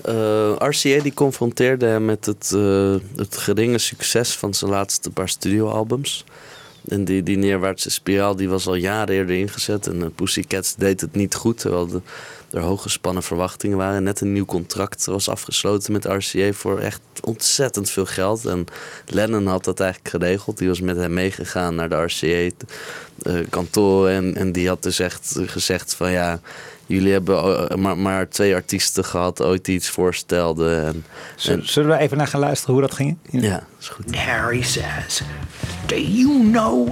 eh, RCA die confronteerde hem met het, eh, het geringe succes van zijn laatste paar studioalbums. En die, die neerwaartse spiraal die was al jaren eerder ingezet. En de Pussycats deed het niet goed. Terwijl de, er hooggespannen verwachtingen waren. Net een nieuw contract was afgesloten met RCA voor echt ontzettend veel geld. En Lennon had dat eigenlijk geregeld. Die was met hem meegegaan naar de RCA-kantoor. en, en die had dus echt gezegd van ja... Jullie hebben eh, maar, maar twee artiesten gehad ooit die iets voorstelden. En, en- Zullen we even naar gaan luisteren hoe dat ging? ja, is goed. Harry says, Do you know?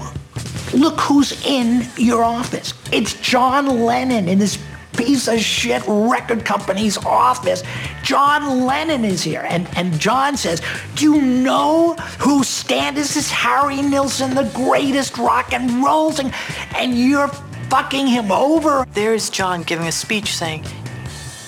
Look who's in your office. It's John Lennon in this piece of shit record company's office. John Lennon is here. And, and John says, Do you know who stand? This is Harry Nilsson, the greatest rock and roll singer. And you're fucking him over. There's John giving a speech saying,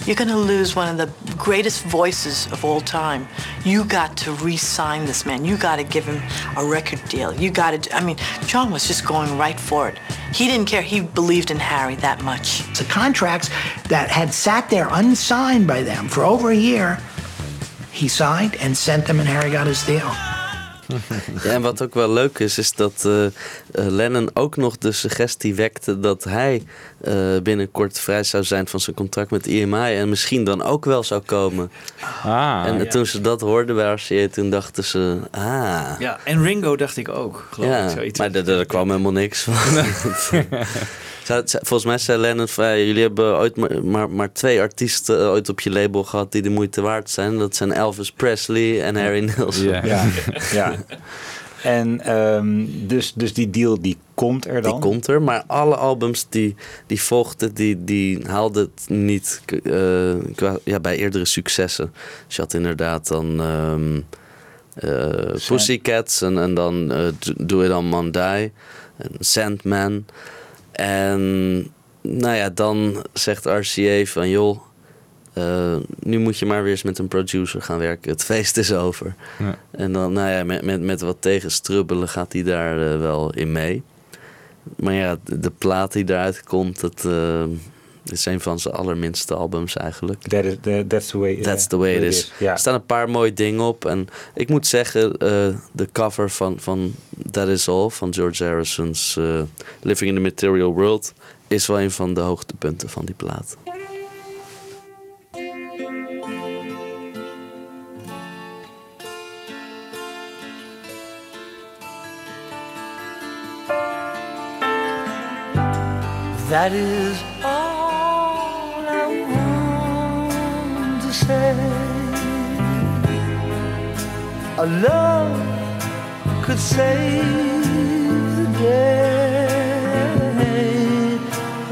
You're going to lose one of the greatest voices of all time. You got to re sign this man. You got to give him a record deal. You got to, I mean, John was just going right for it. He didn't care. He believed in Harry that much. The contracts that had sat there unsigned by them for over a year, he signed and sent them, and Harry got his deal. Ja, en wat ook wel leuk is, is dat eh, eh, Lennon ook nog de suggestie wekte dat hij eh, binnenkort vrij zou zijn van zijn contract met EMI en misschien dan ook wel zou komen. Ah, en ja. toen ze dat hoorden bij RCA, toen dachten ze, ah. Ja, en Ringo dacht ik ook, geloof Ja, ik. Zoiets. maar er, er kwam helemaal niks van. Volgens mij zei Lennon jullie hebben ooit maar, maar, maar twee artiesten eh, ooit op je label gehad die de moeite waard zijn. Dat zijn Elvis Presley en Harry Nilsson. Ja, ja. En ehm, dus, dus die deal die komt er dan? Die komt er, maar alle albums die, die volgden, die, die haalden het niet eh, qua, ja, bij eerdere successen. Dus je had inderdaad dan ehm eh, Pussycats en, en dan Do- Do It On Monday en Sandman. En nou ja, dan zegt RCA van joh, eh, nu moet je maar weer eens met een producer gaan werken. Het feest is over. Ja. En dan, nou ja, met, met, met wat tegenstrubbelen gaat hij daar eh, wel in mee. Maar ja, de, de plaat die eruit komt, dat eh, is een van zijn allerminste albums eigenlijk. That is, that's the way, That's the way it is. Ja. Er staan een paar mooie dingen op. En ik moet zeggen, eh, de cover van, van That Is All van George Harrison's eh, Living in the Material World is wel een van de hoogtepunten van die plaat. That is all say. A love could save the day.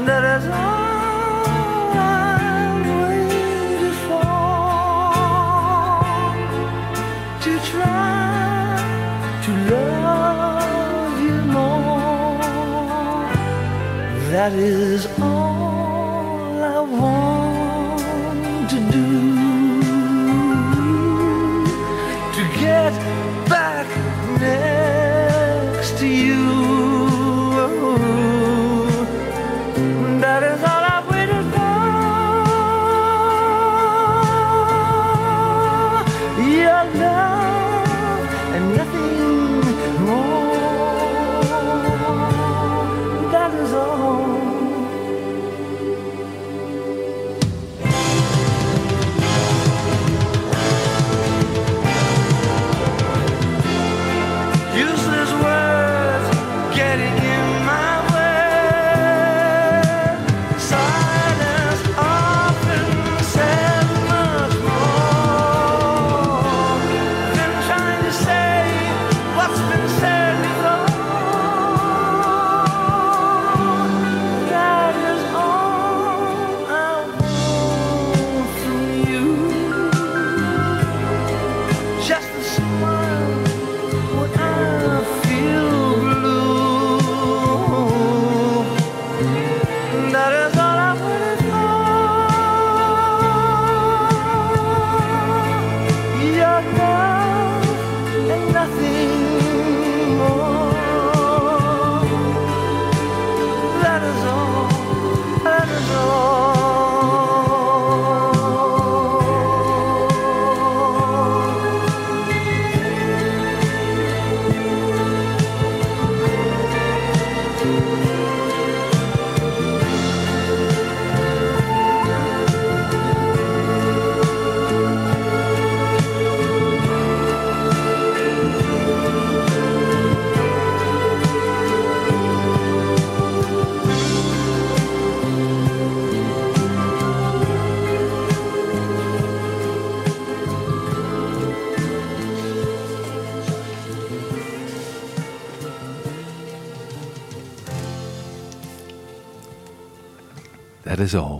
That is all I've waited for. To try to love you more. That is all I want to do.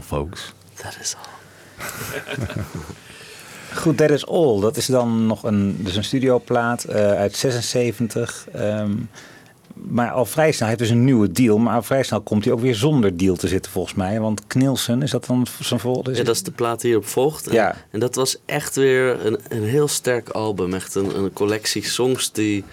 That is all, folks. Dat is al. Goed, That Is All. Dat is dan nog een, dus een studioplaat eh, uit 76. Ehm, maar al vrij snel, hij heeft dus een nieuwe deal. Maar al vrij snel komt hij ook weer zonder deal te zitten volgens mij. Want Knilsen, is dat dan zijn volgende? Ja, dat is de plaat die hierop volgt. En, Ja. en dat was echt weer een, een heel sterk album. Echt een, een collectie songs die,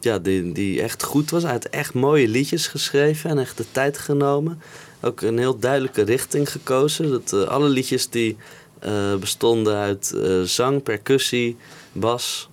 ja, die, die echt goed was. Hij had echt mooie liedjes geschreven en echt de tijd genomen. Ook een heel duidelijke richting gekozen. Dat, eh, alle liedjes die eh, bestonden uit eh, zang, percussie, bas.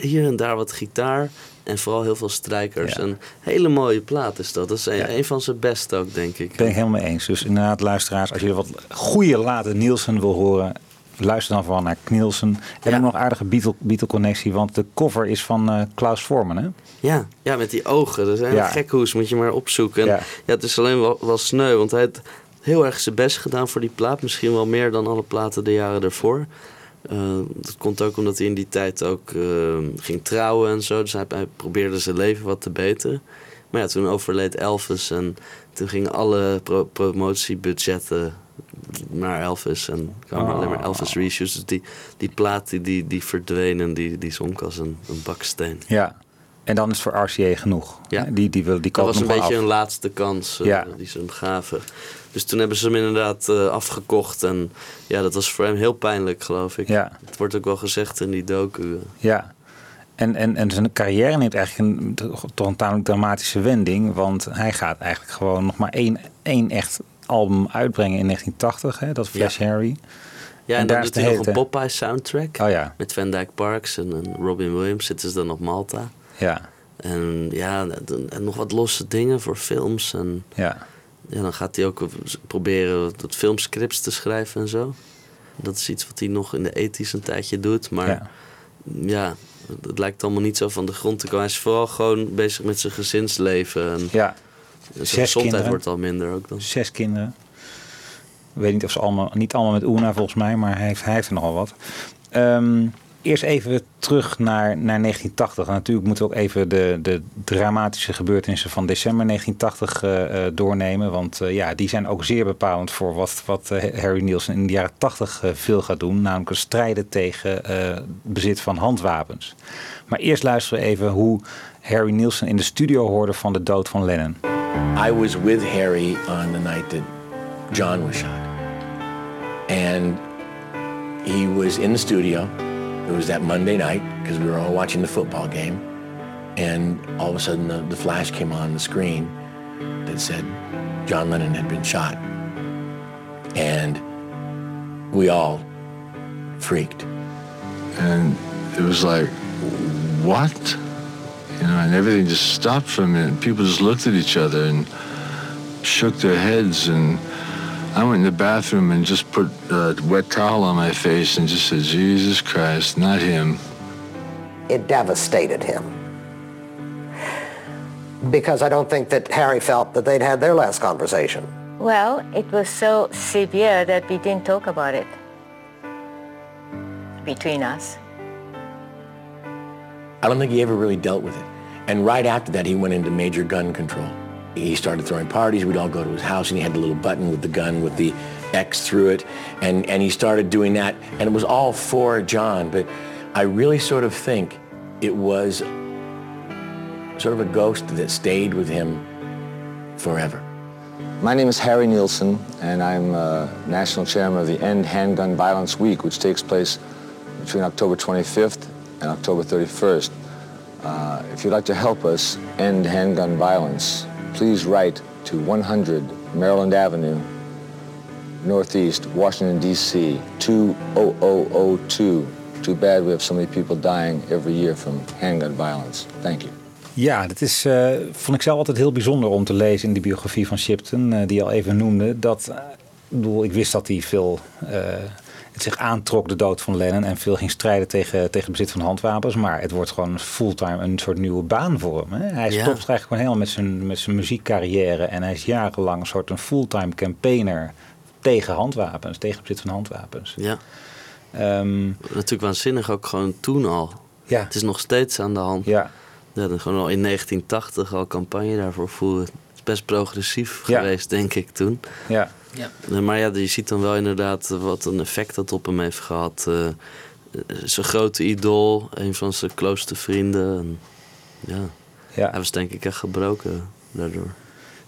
Hier, en daar wat gitaar. En vooral heel veel strijkers. Een hele mooie plaat is dat. Dat is een, een van zijn beste ook, denk ik. Ben ik helemaal mee eens. Dus inderdaad, luisteraars, als je wat goede late Nielsen wil horen, luister dan vooral naar Nielsen. En ook nog aardige Beatle- Beatle-connectie, want de cover is van eh, Klaus Forman, hè? Ja, ja, met die ogen. Dat is een Ja. moet je maar opzoeken. En Ja. ja. het is alleen wel, wel sneu, want hij heeft heel erg zijn best gedaan voor die plaat. Misschien wel meer dan alle platen de jaren ervoor. Eh, dat komt ook omdat hij in die tijd ook eh, ging trouwen en zo. Dus hij, hij probeerde zijn leven wat te beteren. Maar ja, toen overleed Elvis en toen gingen alle pro- promotiebudgetten naar Elvis. En kwamen Oh. alleen maar Elvis reshoots. Dus die, die plaat die, die, die verdween en die, die zonk als een, een baksteen. Ja. En dan is het voor RCA genoeg. Ja. Die, die, wil, die Dat was een beetje af. een laatste kans eh, Ja. die ze hem gaven. Dus toen hebben ze hem inderdaad eh, afgekocht. En ja, dat was voor hem heel pijnlijk, geloof ik. Ja. Het wordt ook wel gezegd in die docu. Ja. En, en, en zijn carrière neemt eigenlijk een, toch een tamelijk dramatische wending. Want hij gaat eigenlijk gewoon nog maar één, één echt album uitbrengen in 1980. Hè, dat Flash Harry. Ja, en, daar dan is nog hele een Popeye soundtrack. Oh ja. Met Van Dyke Parks en, en Robin Williams zitten ze dan op Malta. Ja. En ja, en, en nog wat losse dingen voor films. En Ja. ja, dan gaat hij ook proberen wat filmscripts te schrijven en zo. Dat is iets wat hij nog in de ethisch een tijdje doet. Maar Ja. ja, het lijkt allemaal niet zo van de grond te komen. Hij is vooral gewoon bezig met zijn gezinsleven. En Ja. Zes gezondheid kinderen. wordt al minder ook dan. Zes kinderen. Ik weet niet of ze allemaal, niet allemaal met Oena volgens mij, maar hij heeft, hij heeft er nogal wat. Ehm, eerst even terug naar, naar 1980. En natuurlijk moeten we ook even de, de dramatische gebeurtenissen van december 1980 eh, eh, doornemen. Want eh, ja, die zijn ook zeer bepalend voor wat, wat Harry Nielsen in de jaren 80 eh, veel gaat doen. Namelijk strijden tegen bezit van handwapens. Maar eerst luisteren we even hoe Harry Nielsen in de studio hoorde van de dood van Lennon. I was with Harry on the night that John was shot. And he was in the studio. It was that Monday night because we were all watching the football game. And all of a sudden the, the flash came on the screen that said John Lennon had been shot. And we all freaked. And it was like, what? You know, and everything just stopped for a minute. People just looked at each other and shook their heads. And I went in the bathroom and just put a wet towel on my face and just said, Jesus Christ, not him. It devastated him. Because I don't think that Harry felt that they'd had their last conversation. Well, it was so severe that we didn't talk about it between us. I don't think he ever really dealt with it. And right after that, he went into major gun control. He started throwing parties. We'd all go to his house, and he had the little button with the gun with the X through it. And, and he started doing that. And it was all for John. But I really sort of think it was sort of a ghost that stayed with him forever. My name is Harry Nielsen, and I'm uh, national chairman of the End Handgun Violence Week, which takes place between October 25th and October 31st. Uh, if you'd like to help us end handgun violence, please write to 100 Maryland Avenue, Northeast, Washington, D.C., 20002. Too bad we have so many people dying every year from handgun violence. Thank you. Ja, dat is, eh, vond ik zelf altijd heel bijzonder om te lezen in de biografie van Shipton, eh, die je al even noemde. Dat, eh, ik bedoel, ik wist dat hij veel het zich aantrok, de dood van Lennon, en veel ging strijden tegen, tegen het bezit van handwapens. Maar het wordt gewoon fulltime een soort nieuwe baan voor hem. Hè? Hij Ja. stopt eigenlijk gewoon helemaal met zijn, met zijn muziekcarrière en hij is jarenlang een soort een fulltime campaigner tegen handwapens, tegen het bezit van handwapens. Ja. Ehm, Natuurlijk waanzinnig ook gewoon toen al. Ja. Het is nog steeds aan de hand. Ja. Ja, dan gewoon al in 1980 al campagne daarvoor voeren. best progressief Ja. geweest, denk ik, toen. Ja. Ja. Maar ja, je ziet dan wel inderdaad wat een effect dat op hem heeft gehad. Eh, eh, zijn grote idool, een van zijn closeste vrienden. En, ja. Ja. hij was denk ik echt gebroken daardoor.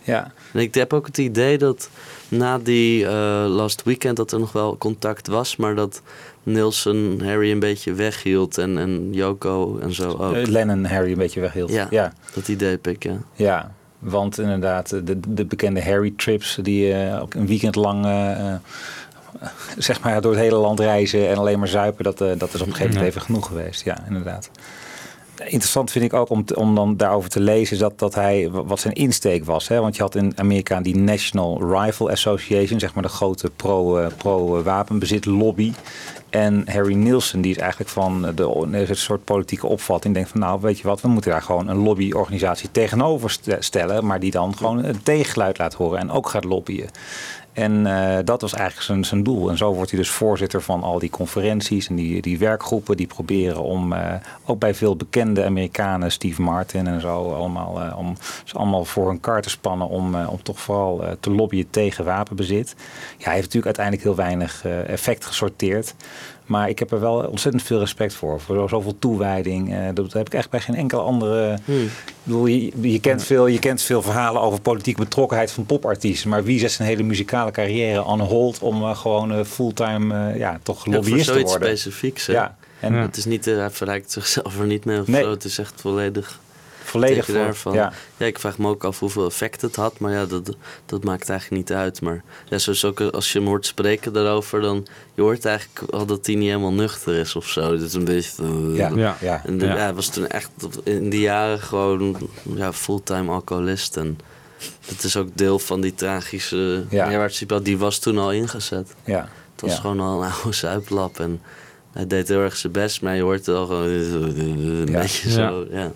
Ja. En ik heb ook het idee dat na die eh, last weekend dat er nog wel contact was, maar dat Nielsen Harry een beetje weghield en, en Yoko en zo ook. Lennon Harry een beetje weghield. Ja, ja. dat idee heb ik, ja. Ja, want inderdaad, de, de bekende Harry-trips die eh, ook een weekend lang eh, eh, zeg maar door het hele land reizen en alleen maar zuipen, dat, eh, dat is op een gegeven moment even genoeg geweest. Ja, inderdaad. Interessant vind ik ook om, om dan daarover te lezen is dat, dat hij, wat zijn insteek was. Hè? Want je had in Amerika die National Rifle Association, zeg maar de grote pro, eh, pro-wapenbezit lobby. En Harry Nielsen, die is eigenlijk van de, een soort politieke opvatting. Denkt van nou, weet je wat, we moeten daar gewoon een lobbyorganisatie tegenover st- stellen. Maar die dan gewoon een tegengeluid laat horen en ook gaat lobbyen. En eh, dat was eigenlijk zijn, zijn doel. En zo wordt hij dus voorzitter van al die conferenties en die, die werkgroepen die proberen om eh, ook bij veel bekende Amerikanen, Steve Martin en zo, allemaal, eh, om ze allemaal voor hun kar te spannen om, om toch vooral te lobbyen tegen wapenbezit. Ja, hij heeft natuurlijk uiteindelijk heel weinig effect gesorteerd. Maar ik heb er wel ontzettend veel respect voor. Voor zoveel toewijding. Eh, dat heb ik echt bij geen enkele andere. Ik bedoel, je, je, kent veel, je kent veel verhalen over politieke betrokkenheid van popartiesten. Maar wie zet zijn hele muzikale carrière on hold om eh, gewoon eh, fulltime eh, ja, toch Ja, lobbyist te worden? specifieks. Hè? Ja, en- het is niet, hij verrijkt zichzelf er niet mee of Nee. zo. Het is echt volledig. Volledig tegen voor- daarvan. ja. ja, ik vraag me ook af hoeveel effect het had, maar ja, dat, dat maakt eigenlijk niet uit. Maar ja, zoals ook als je hem hoort spreken daarover, dan je hoort eigenlijk al dat hij niet helemaal nuchter is of zo. Dat is een beetje. eh, Ja, ja, ja. En de- Ja. ja, hij was toen echt in die jaren gewoon ja, fulltime alcoholist. En dat is ook deel van die tragische Ja. Die was toen al ingezet. Ja. Het was Ja. gewoon al een oude zuiplap. En hij deed heel erg zijn best, maar je hoort het al gewoon een Ja. beetje Ja. zo. Ja.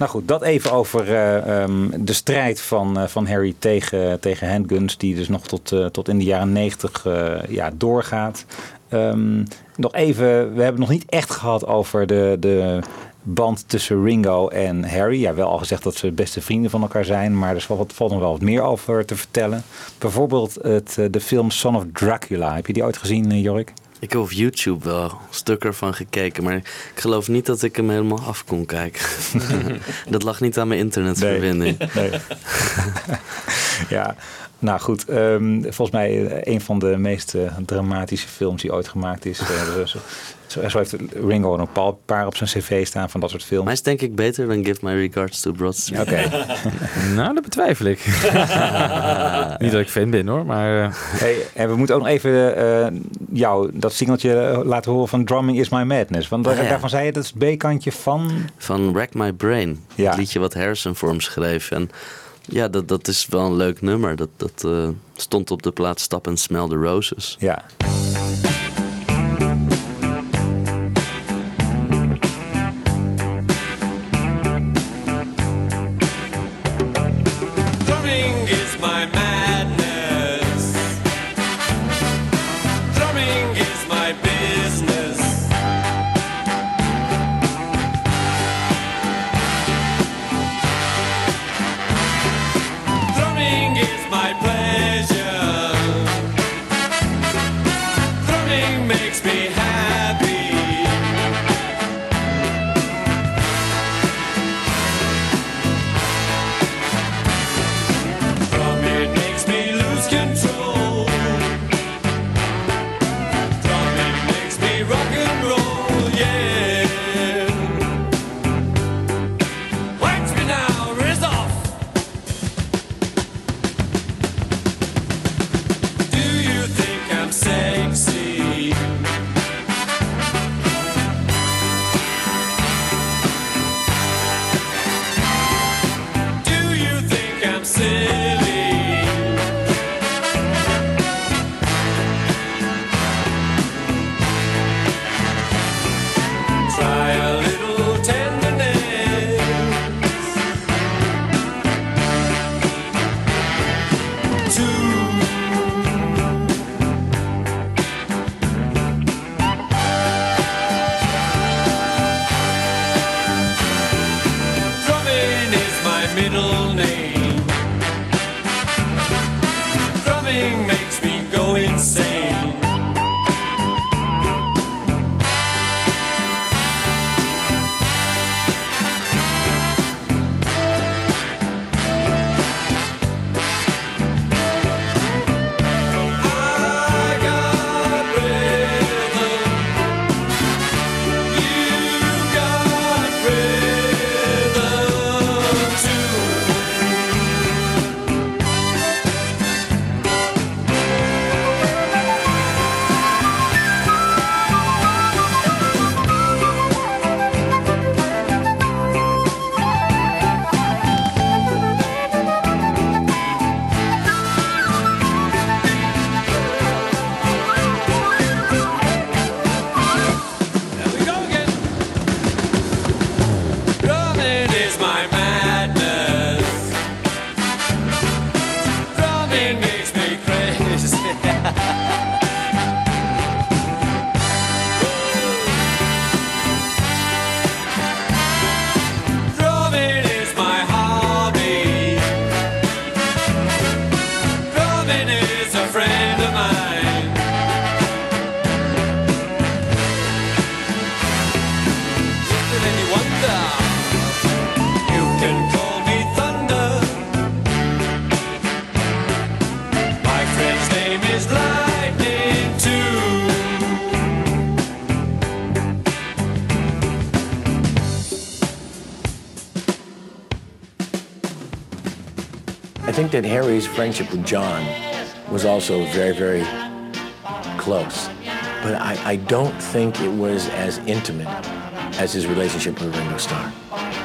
Nou goed, dat even over eh, ehm, de strijd van, eh, van Harry tegen, tegen handguns, die dus nog tot, eh, tot in de jaren negentig ja, doorgaat. Ehm, nog even, we hebben nog niet echt gehad over de, de band tussen Ringo en Harry. Ja, wel al gezegd dat ze beste vrienden van elkaar zijn, maar er valt, valt nog wel wat meer over te vertellen. Bijvoorbeeld het, de film Son of Dracula. Heb je die ooit gezien, Jorik? Ik heb op YouTube wel een stuk ervan gekeken, maar ik geloof niet dat ik hem helemaal af kon kijken. dat lag niet aan mijn internetverbinding. Nee. ja, nou goed. ehm, volgens mij eh, een van de meest eh, dramatische films die ooit gemaakt is. Eh, zo, heeft Ringo er een paar- op zijn cv staan van dat soort films. Maar is denk ik beter dan Give My Regards to Broad Street. Oké. nou, dat betwijfel ik. Niet dat ik fan ben hoor, maar... eh, Hey, en we moeten ook nog even eh, jou dat singeltje eh, laten horen van Drumming is My Madness. Want daar- Ah, ja. daarvan zei je dat is het B-kantje van... Van Rack My Brain. Ja. Het liedje wat Harrison voor hem schreef. En ja, dat, dat is wel een leuk nummer. Dat, dat eh, stond op de plaat Stap and Smell the Roses. Ja. Think that Harry's friendship with John was also very, very close. But I, I don't think it was as intimate as his relationship with Ringo Starr.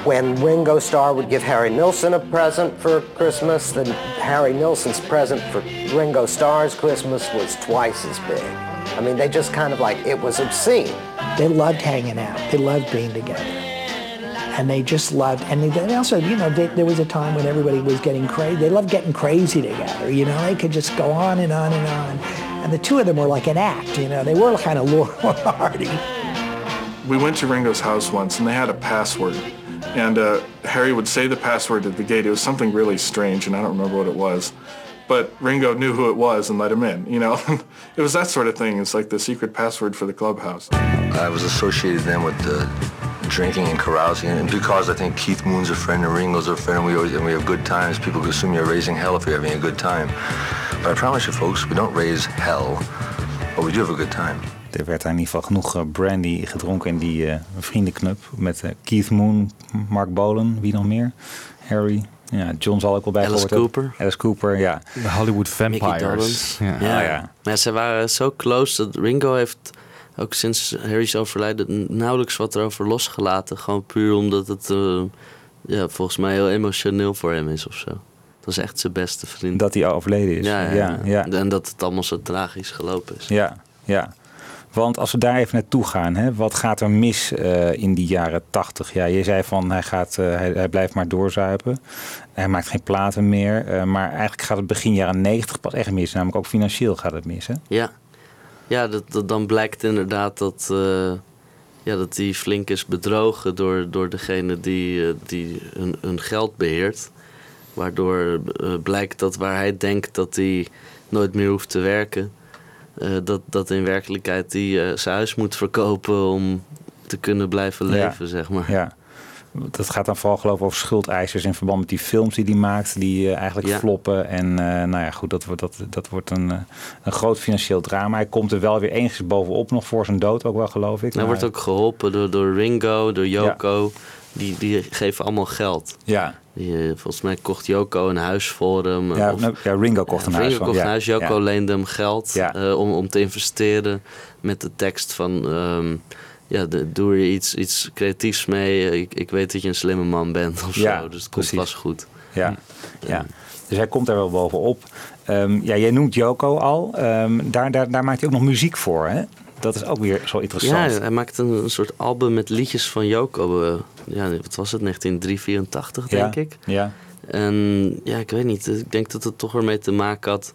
When Ringo Starr would give Harry Nilsson a present for Christmas, then Harry Nilsson's present for Ringo Starr's Christmas was twice as big. I mean, they just kind of like, it was obscene. They loved hanging out. They loved being together. And they just loved, and they, they also, you know, they, there was a time when everybody was getting crazy. They loved getting crazy together, you know. They could just go on and on and on. And the two of them were like an act, you know. They were kind of Laurel and Hardy. We went to Ringo's house once and they had a password. And uh, Harry would say the password at the gate. It was something really strange and I don't remember what it was. But Ringo knew who it was and let him in, you know. it was that sort of thing. It's like the secret password for the clubhouse. I was associated then with uh, drinking and carousing, and because I think Keith Moon's a friend and Ringo's a friend, and we always and we have good times. People could assume you're raising hell if you're having a good time. But I promise you, folks, we don't raise hell, but we do have a good time. Er werd daar in ieder geval genoeg eh, brandy gedronken in die eh, vriendenclub. Met eh, Keith Moon, Mark Bolan, wie nog meer? Harry. Ja, John zal ook wel bij Alice. Cooper. Alice Cooper, ja. De Hollywood Vampires. Ja. Ja. Ja. Maar ze waren zo close dat Ringo heeft ook sinds Harry's overlijden nauwelijks wat erover losgelaten. Gewoon puur omdat het eh, ja, volgens mij heel emotioneel voor hem is of zo. Dat was echt zijn beste vriend. Dat hij overleden is. Ja, ja, ja, ja. En dat het allemaal zo tragisch gelopen is. Ja, ja. Want als we daar even naartoe gaan, hè, wat gaat er mis eh, in die jaren tachtig? Ja, je zei van hij, gaat, eh, hij, hij blijft maar doorzuipen. Hij maakt geen platen meer. maar eigenlijk gaat het begin jaren negentig pas echt mis. Namelijk ook financieel gaat het mis. Hè? Ja, ja dat, dat, dan blijkt inderdaad dat, eh, ja, dat die flink is bedrogen door, door degene die, eh, die hun, hun geld beheert. Waardoor eh, blijkt dat waar hij denkt dat hij nooit meer hoeft te werken, dat, dat in werkelijkheid hij zijn huis moet verkopen om te kunnen blijven leven, Ja. zeg maar. Ja. Dat gaat dan vooral geloof ik over schuldeisers in verband met die films die hij maakt, die eh, eigenlijk Ja. floppen. En eh, nou ja, goed, dat wordt, dat, dat wordt een, eh, een groot financieel drama. Hij komt er wel weer enigszins bovenop, nog voor zijn dood ook wel, geloof ik. Hij Maar- wordt ook geholpen door, door Ringo, door Yoko. Die, die geven allemaal geld. Ja. Die, volgens mij kocht Yoko een huis voor hem. Ja, Of- nou, ja, Ringo kocht een Ringo huis van. kocht een huis, Yoko Ja. leende hem geld om, om te investeren. Met de tekst van, ehm, ja, de, doe er iets, iets creatiefs mee. Ik, ik weet dat je een slimme man bent of Ja, zo. Dus het komt precies. vast goed. Ja, ja. Dus hij komt daar wel bovenop. Ehm, ja, jij noemt Joko al. Ehm, daar, daar, daar maakt hij ook nog muziek voor, hè? Dat is ook weer zo interessant. Ja, hij maakte een, een soort album met liedjes van Yoko. eh, ja, wat was het? 1983, Ja, denk ik. Ja. En ja, ik weet niet. Ik denk dat het toch ermee te maken had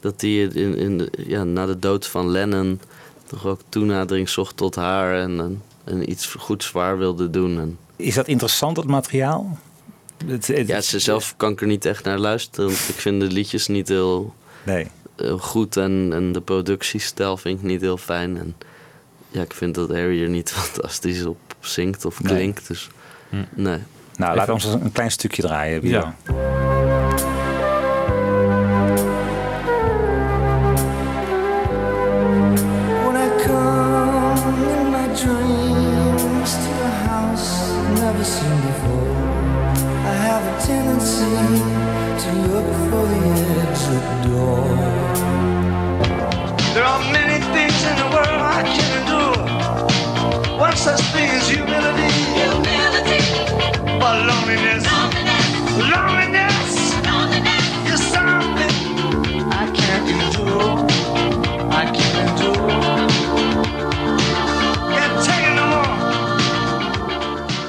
dat hij in, in ja, na de dood van Lennon toch ook toenadering zocht tot haar en, en, en iets goeds zwaar wilde doen. En, Is dat interessant, dat materiaal? Het, het- ja, ze zelf kan ik er niet echt naar luisteren. Want ik vind de liedjes niet heel Nee. heel goed en, en de productiestijl vind ik niet heel fijn. En ja, ik vind dat Harry er niet fantastisch op zingt of Nee. klinkt. Dus nee. Nou, laten we ons een klein stukje draaien. Ja.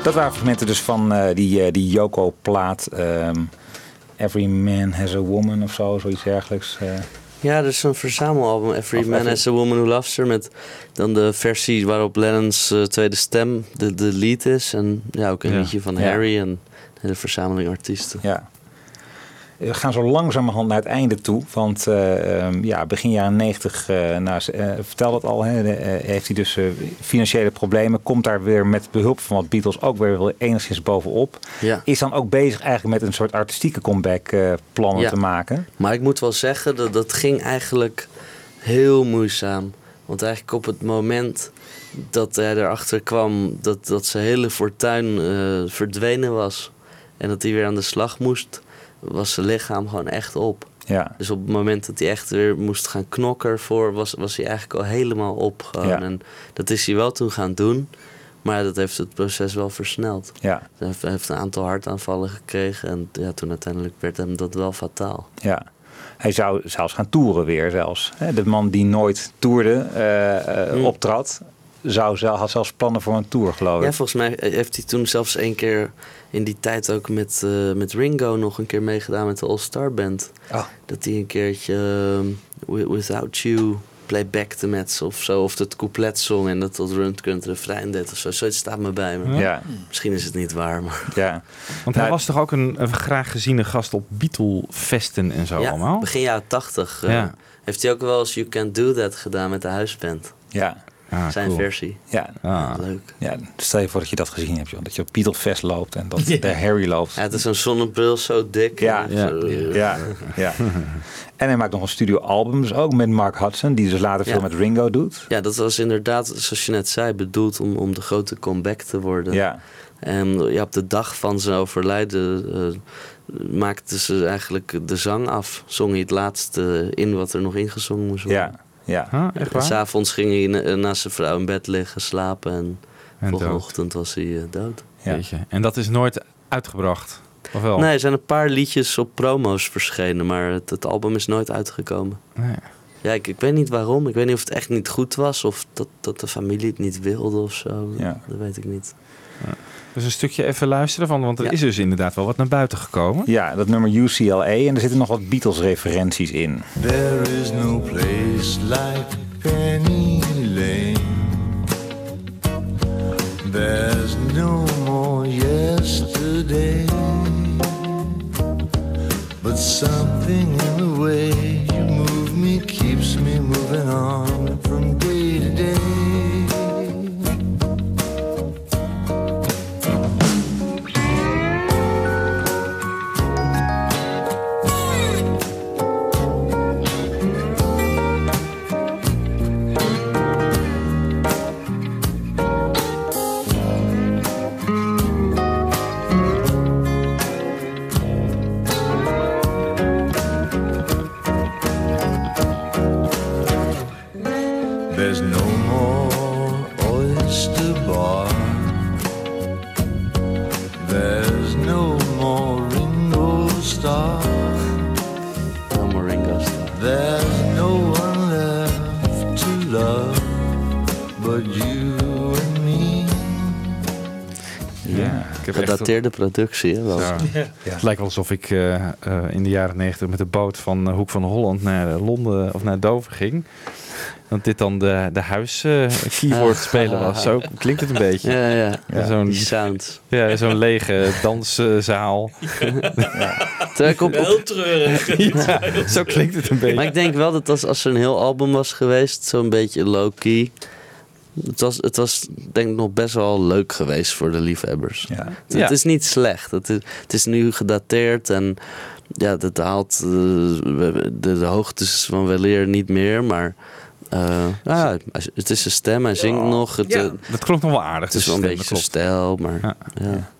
Dat waren fragmenten dus van eh, die, eh, die Yoko-plaat. ehm, Every Man Has a Woman of zo, zoiets dergelijks. eh. Ja, er is een verzamelalbum, Every Of Man Every- Has a Woman Who Loves Her, met dan de versie waarop Lennon's tweede stem de, de lead is. En ja, ook een Ja. liedje van Ja. Harry en een hele verzameling artiesten. Ja. We gaan zo langzamerhand naar het einde toe. Want eh, ehm, ja, begin jaren 90, eh nou, ze- eh, vertel het al, hè, eh, heeft hij dus eh, financiële problemen. Komt daar weer met behulp van wat Beatles ook weer wel enigszins bovenop. Ja. Is dan ook bezig eigenlijk met een soort artistieke comeback eh, plannen Ja. te maken. Maar ik moet wel zeggen, dat, dat ging eigenlijk heel moeizaam. Want eigenlijk op het moment dat hij erachter kwam dat, dat zijn hele fortuin eh, verdwenen was... en dat hij weer aan de slag moest, was zijn lichaam gewoon echt op. Ja. Dus op het moment dat hij echt weer moest gaan knokken ervoor, was, was hij eigenlijk al helemaal op. Gewoon. Ja. En dat is hij wel toen gaan doen. Maar dat heeft het proces wel versneld. Ja. Hij heeft, een aantal hartaanvallen gekregen. En ja, toen uiteindelijk werd hem dat wel fataal. Ja. Hij zou zelfs gaan toeren weer zelfs. De man die nooit toerde, eh, Hmm. optrad, zou, had zelfs plannen voor een tour, geloof ik. Ja, volgens mij heeft hij toen zelfs één keer in die tijd ook met, eh, met Ringo nog een keer meegedaan met de All-Star Band. Oh. Dat hij een keertje ehm, Wi- Without You playbackte met ze of zo. Of het couplet zong en dat tot Rundgren het refrein deed of zo. Zoiets staat me bij me. Ja. Misschien is het niet waar, maar... Ja. Want hij was toch ook een, een graag geziene gast op Beatle-festen en zo ja, allemaal? begin jaren tachtig. eh, Ja. Heeft hij ook wel eens You Can't Do That gedaan met de huisband. Ja. Ah, Zijn cool. versie. Ja. Leuk. Ja, stel je voor dat je dat gezien hebt, joh. Dat je op Beatlefest loopt en dat de Harry loopt. Ja, het is een zonnebril zo dik. Ja, En ja, zo, ja, ja. En hij maakt nog een studioalbum dus ook met Mark Hudson, die dus later Ja. veel met Ringo doet. Ja, dat was inderdaad, zoals je net zei, bedoeld om, om de grote comeback te worden. Ja. En ja, op de dag van zijn overlijden eh maakte ze eigenlijk de zang af. Zong hij het laatste in wat er nog ingezongen moest worden. Ja, ja. Huh, echt En waar? s'avonds ging hij na- naast zijn vrouw in bed liggen, slapen. En, En volgende dood. ochtend was hij eh, dood. Jeetje. En dat is nooit uitgebracht? Of wel? Nee, er zijn een paar liedjes op promo's verschenen, maar het, het album is nooit uitgekomen. Nee. Ja, ik, ik weet niet waarom. Ik weet niet of het echt niet goed was of dat, dat de familie het niet wilde of zo. Ja. Dat weet ik niet. Dus een stukje even luisteren, van, want er is dus inderdaad wel wat naar buiten gekomen. Ja, dat nummer UCLA. En er zitten nog wat Beatles-referenties in. There is no place like Penny Lane. There's no more yesterday. But something in the way you move me keeps me moving on from Ja. Echt- Gedateerde productie, hè? Wel. Ja. Het lijkt wel alsof ik eh, eh, in de jaren negentig met de boot van eh, Hoek van Holland naar Londen of naar Dover ging. Dat dit dan de, de huis eh, keyboard spelen was. Zo klinkt het een beetje. Ja, ja. Ja, zo'n Die sound. Ja, zo'n lege danszaal. Terwijl ik op- op- Heel treurig. Ja, zo klinkt het een beetje. Maar ik denk wel dat als, als er een heel album was geweest, zo'n beetje low-key. Het was, het was denk ik nog best wel leuk geweest voor de liefhebbers. Het, Ja. het is niet slecht. Het is, het is nu gedateerd en ja, dat haalt eh, de, de, de hoogtes van weleer niet meer. Maar eh, ja, het is zijn stem, hij zingt nog. Het, Ja, eh, dat klonk nog wel aardig. Het is de wel een beetje zijn stijl, maar ja.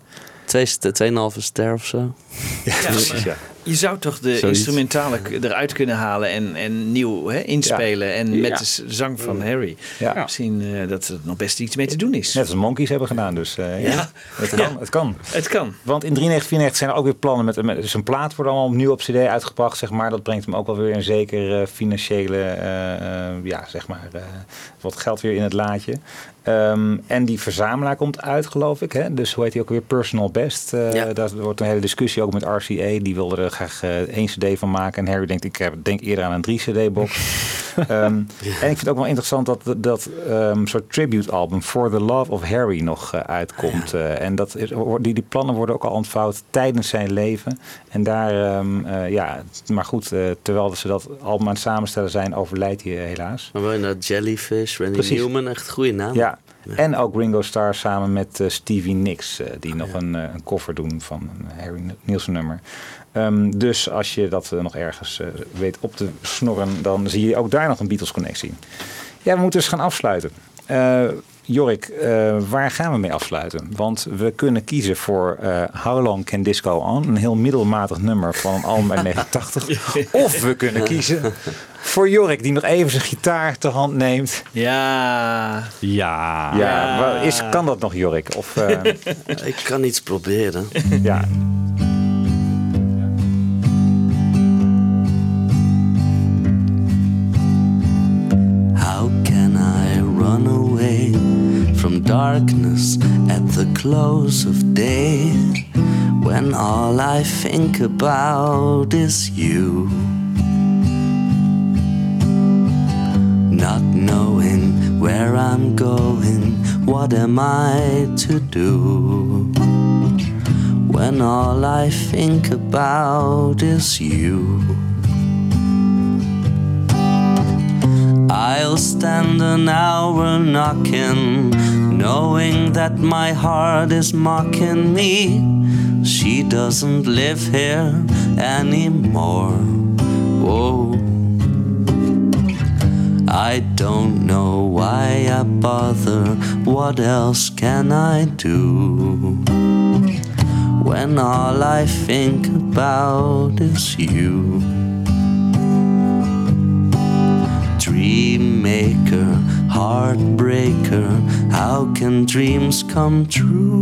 Twee, st- tweeënhalve ster of zo. Ja, maar Je zou toch de Zoiets. instrumentale eruit kunnen halen en, en nieuw hè, inspelen. En Ja. met de zang van Harry. Ja. Misschien eh, dat er nog best iets mee te doen is. Net als Monkeys hebben gedaan, dus eh, ja. Ja. Het kan, Ja. het kan. Het kan. Want in 93, 94 zijn er ook weer plannen met, met dus een plaat wordt allemaal opnieuw op CD uitgebracht, zeg maar. Dat brengt hem ook wel weer een zeker eh, financiële, eh, eh, ja, zeg maar, eh, wat geld weer in het laadje. Ehm, en die verzamelaar komt uit, geloof ik. Hè? Dus hoe heet die ook weer? Personal Best. Eh, Daar wordt een hele discussie ook met RCA. Die wilde er graag eh, één CD van maken. En Harry denkt, ik denk eerder aan een drie CD-box. Ehm, en ik vind het ook wel interessant dat dat ehm, soort tribute-album For the Love of Harry nog eh, uitkomt. Eh, en dat is, die, die plannen worden ook al ontvouwd tijdens zijn leven. En daar, ehm, eh, ja, maar goed, terwijl ze dat album aan het samenstellen zijn, overlijdt hij helaas. Maar wel inderdaad Jellyfish, Randy Precies. Newman, echt goede naam. Ja. En ook Ringo Starr samen met Stevie Nicks, die nog een, eh, een cover doen van een Harry Nielsen nummer. Ehm, dus als je dat eh, nog ergens eh, weet op te snorren, dan zie je ook daar nog een Beatles connectie. Ja, we moeten dus gaan afsluiten. Eh, Jorik, eh, waar gaan we mee afsluiten? Want we kunnen kiezen voor eh, How Long Can Disco On? Een heel middelmatig nummer van een album uit 89. Of we kunnen kiezen voor Jorik, die nog even zijn gitaar te hand neemt. Ja. Ja. Ja, is, kan dat nog, Jorik? Of, eh, Ik kan iets proberen. ja. Darkness at the close of day when all I think about is you? Not knowing where I'm going, what am I to do when all I think about is you? I'll stand an hour knocking, knowing that my heart is mocking me. She doesn't live here anymore. Oh, I don't know why I bother. What else can I do when all I think about is you? dream maker, heartbreaker. How can dreams come true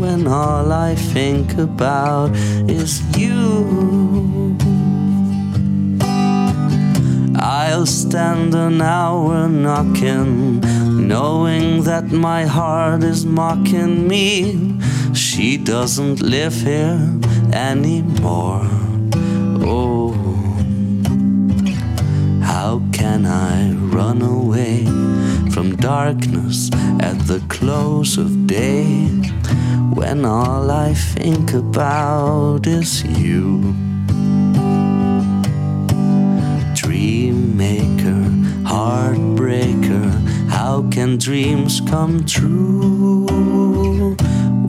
when all I think about is you? I'll stand an hour knocking, knowing that my heart is mocking me. She doesn't live here anymore. Oh. Can I run away from darkness at the close of day when all I think about is you? Dream maker, heartbreaker, how can dreams come true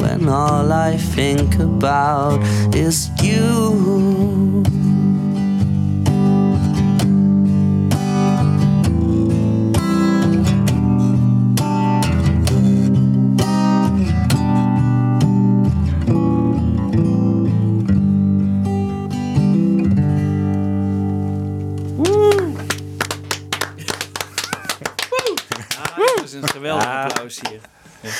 when all I think about is you?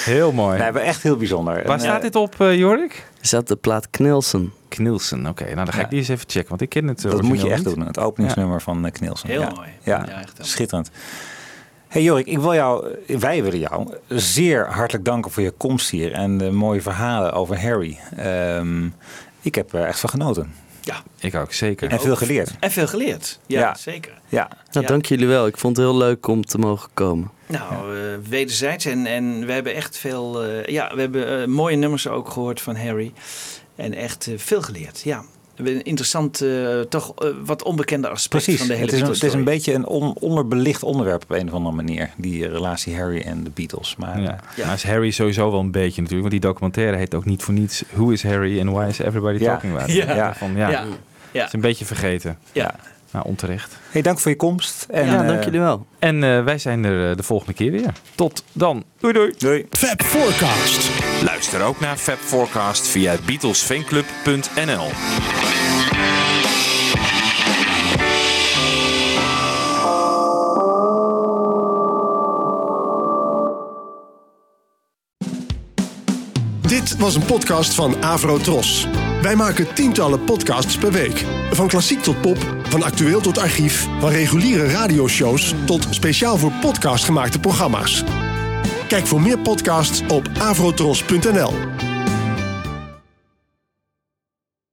Heel mooi. Nee, echt heel bijzonder. Waar En, staat dit op, eh, Jorik? Is dat de plaat Knilsen? Knilsen, oké. Nou, dan ga ik Ja. die eens even checken, want ik ken het eh, Dat moet je echt niet. doen, het openingsnummer van eh, Knilsen. Heel ja. mooi. Ja, echt schitterend. Hey Jorik, ik wil jou, wij willen jou zeer hartelijk danken voor je komst hier en de mooie verhalen over Harry. Ehm, ik heb er echt van genoten. Ja. Ik ook, zeker. En veel geleerd. En veel geleerd. Ja, Ja. zeker. Ja. Nou, Ja. dank jullie wel. Ik vond het heel leuk om te mogen komen. Nou, eh, wederzijds. En, en we hebben echt veel... eh, ja, we hebben eh, mooie nummers ook gehoord van Harry. En echt veel geleerd, ja. Een interessant, eh, toch eh, wat onbekende aspect Precies, van de hele het is, een, het is een beetje een on- onderbelicht onderwerp op een of andere manier. Die relatie Harry en de Beatles. Maar Ja. eh, Nou is Harry sowieso wel een beetje natuurlijk. Want die documentaire heet ook niet voor niets Who is Harry and why is everybody Ja. talking about it? Ja. Van, ja. Ja. Ja. Het is een beetje vergeten. Ja. Nou, onterecht. Hey, dank voor je komst. En, ja, eh, dank jullie wel. En eh, wij zijn er eh, de volgende keer weer. Tot dan. Doei doei. Doei. Fab Forecast. Luister ook naar Fab Forecast via BeatlesFanclub.nl. Dit was een podcast van Avro Tros. Wij maken tientallen podcasts per week. Van klassiek tot pop, van actueel tot archief, van reguliere radioshows tot speciaal voor podcast gemaakte programma's. Kijk voor meer podcasts op avrotros.nl.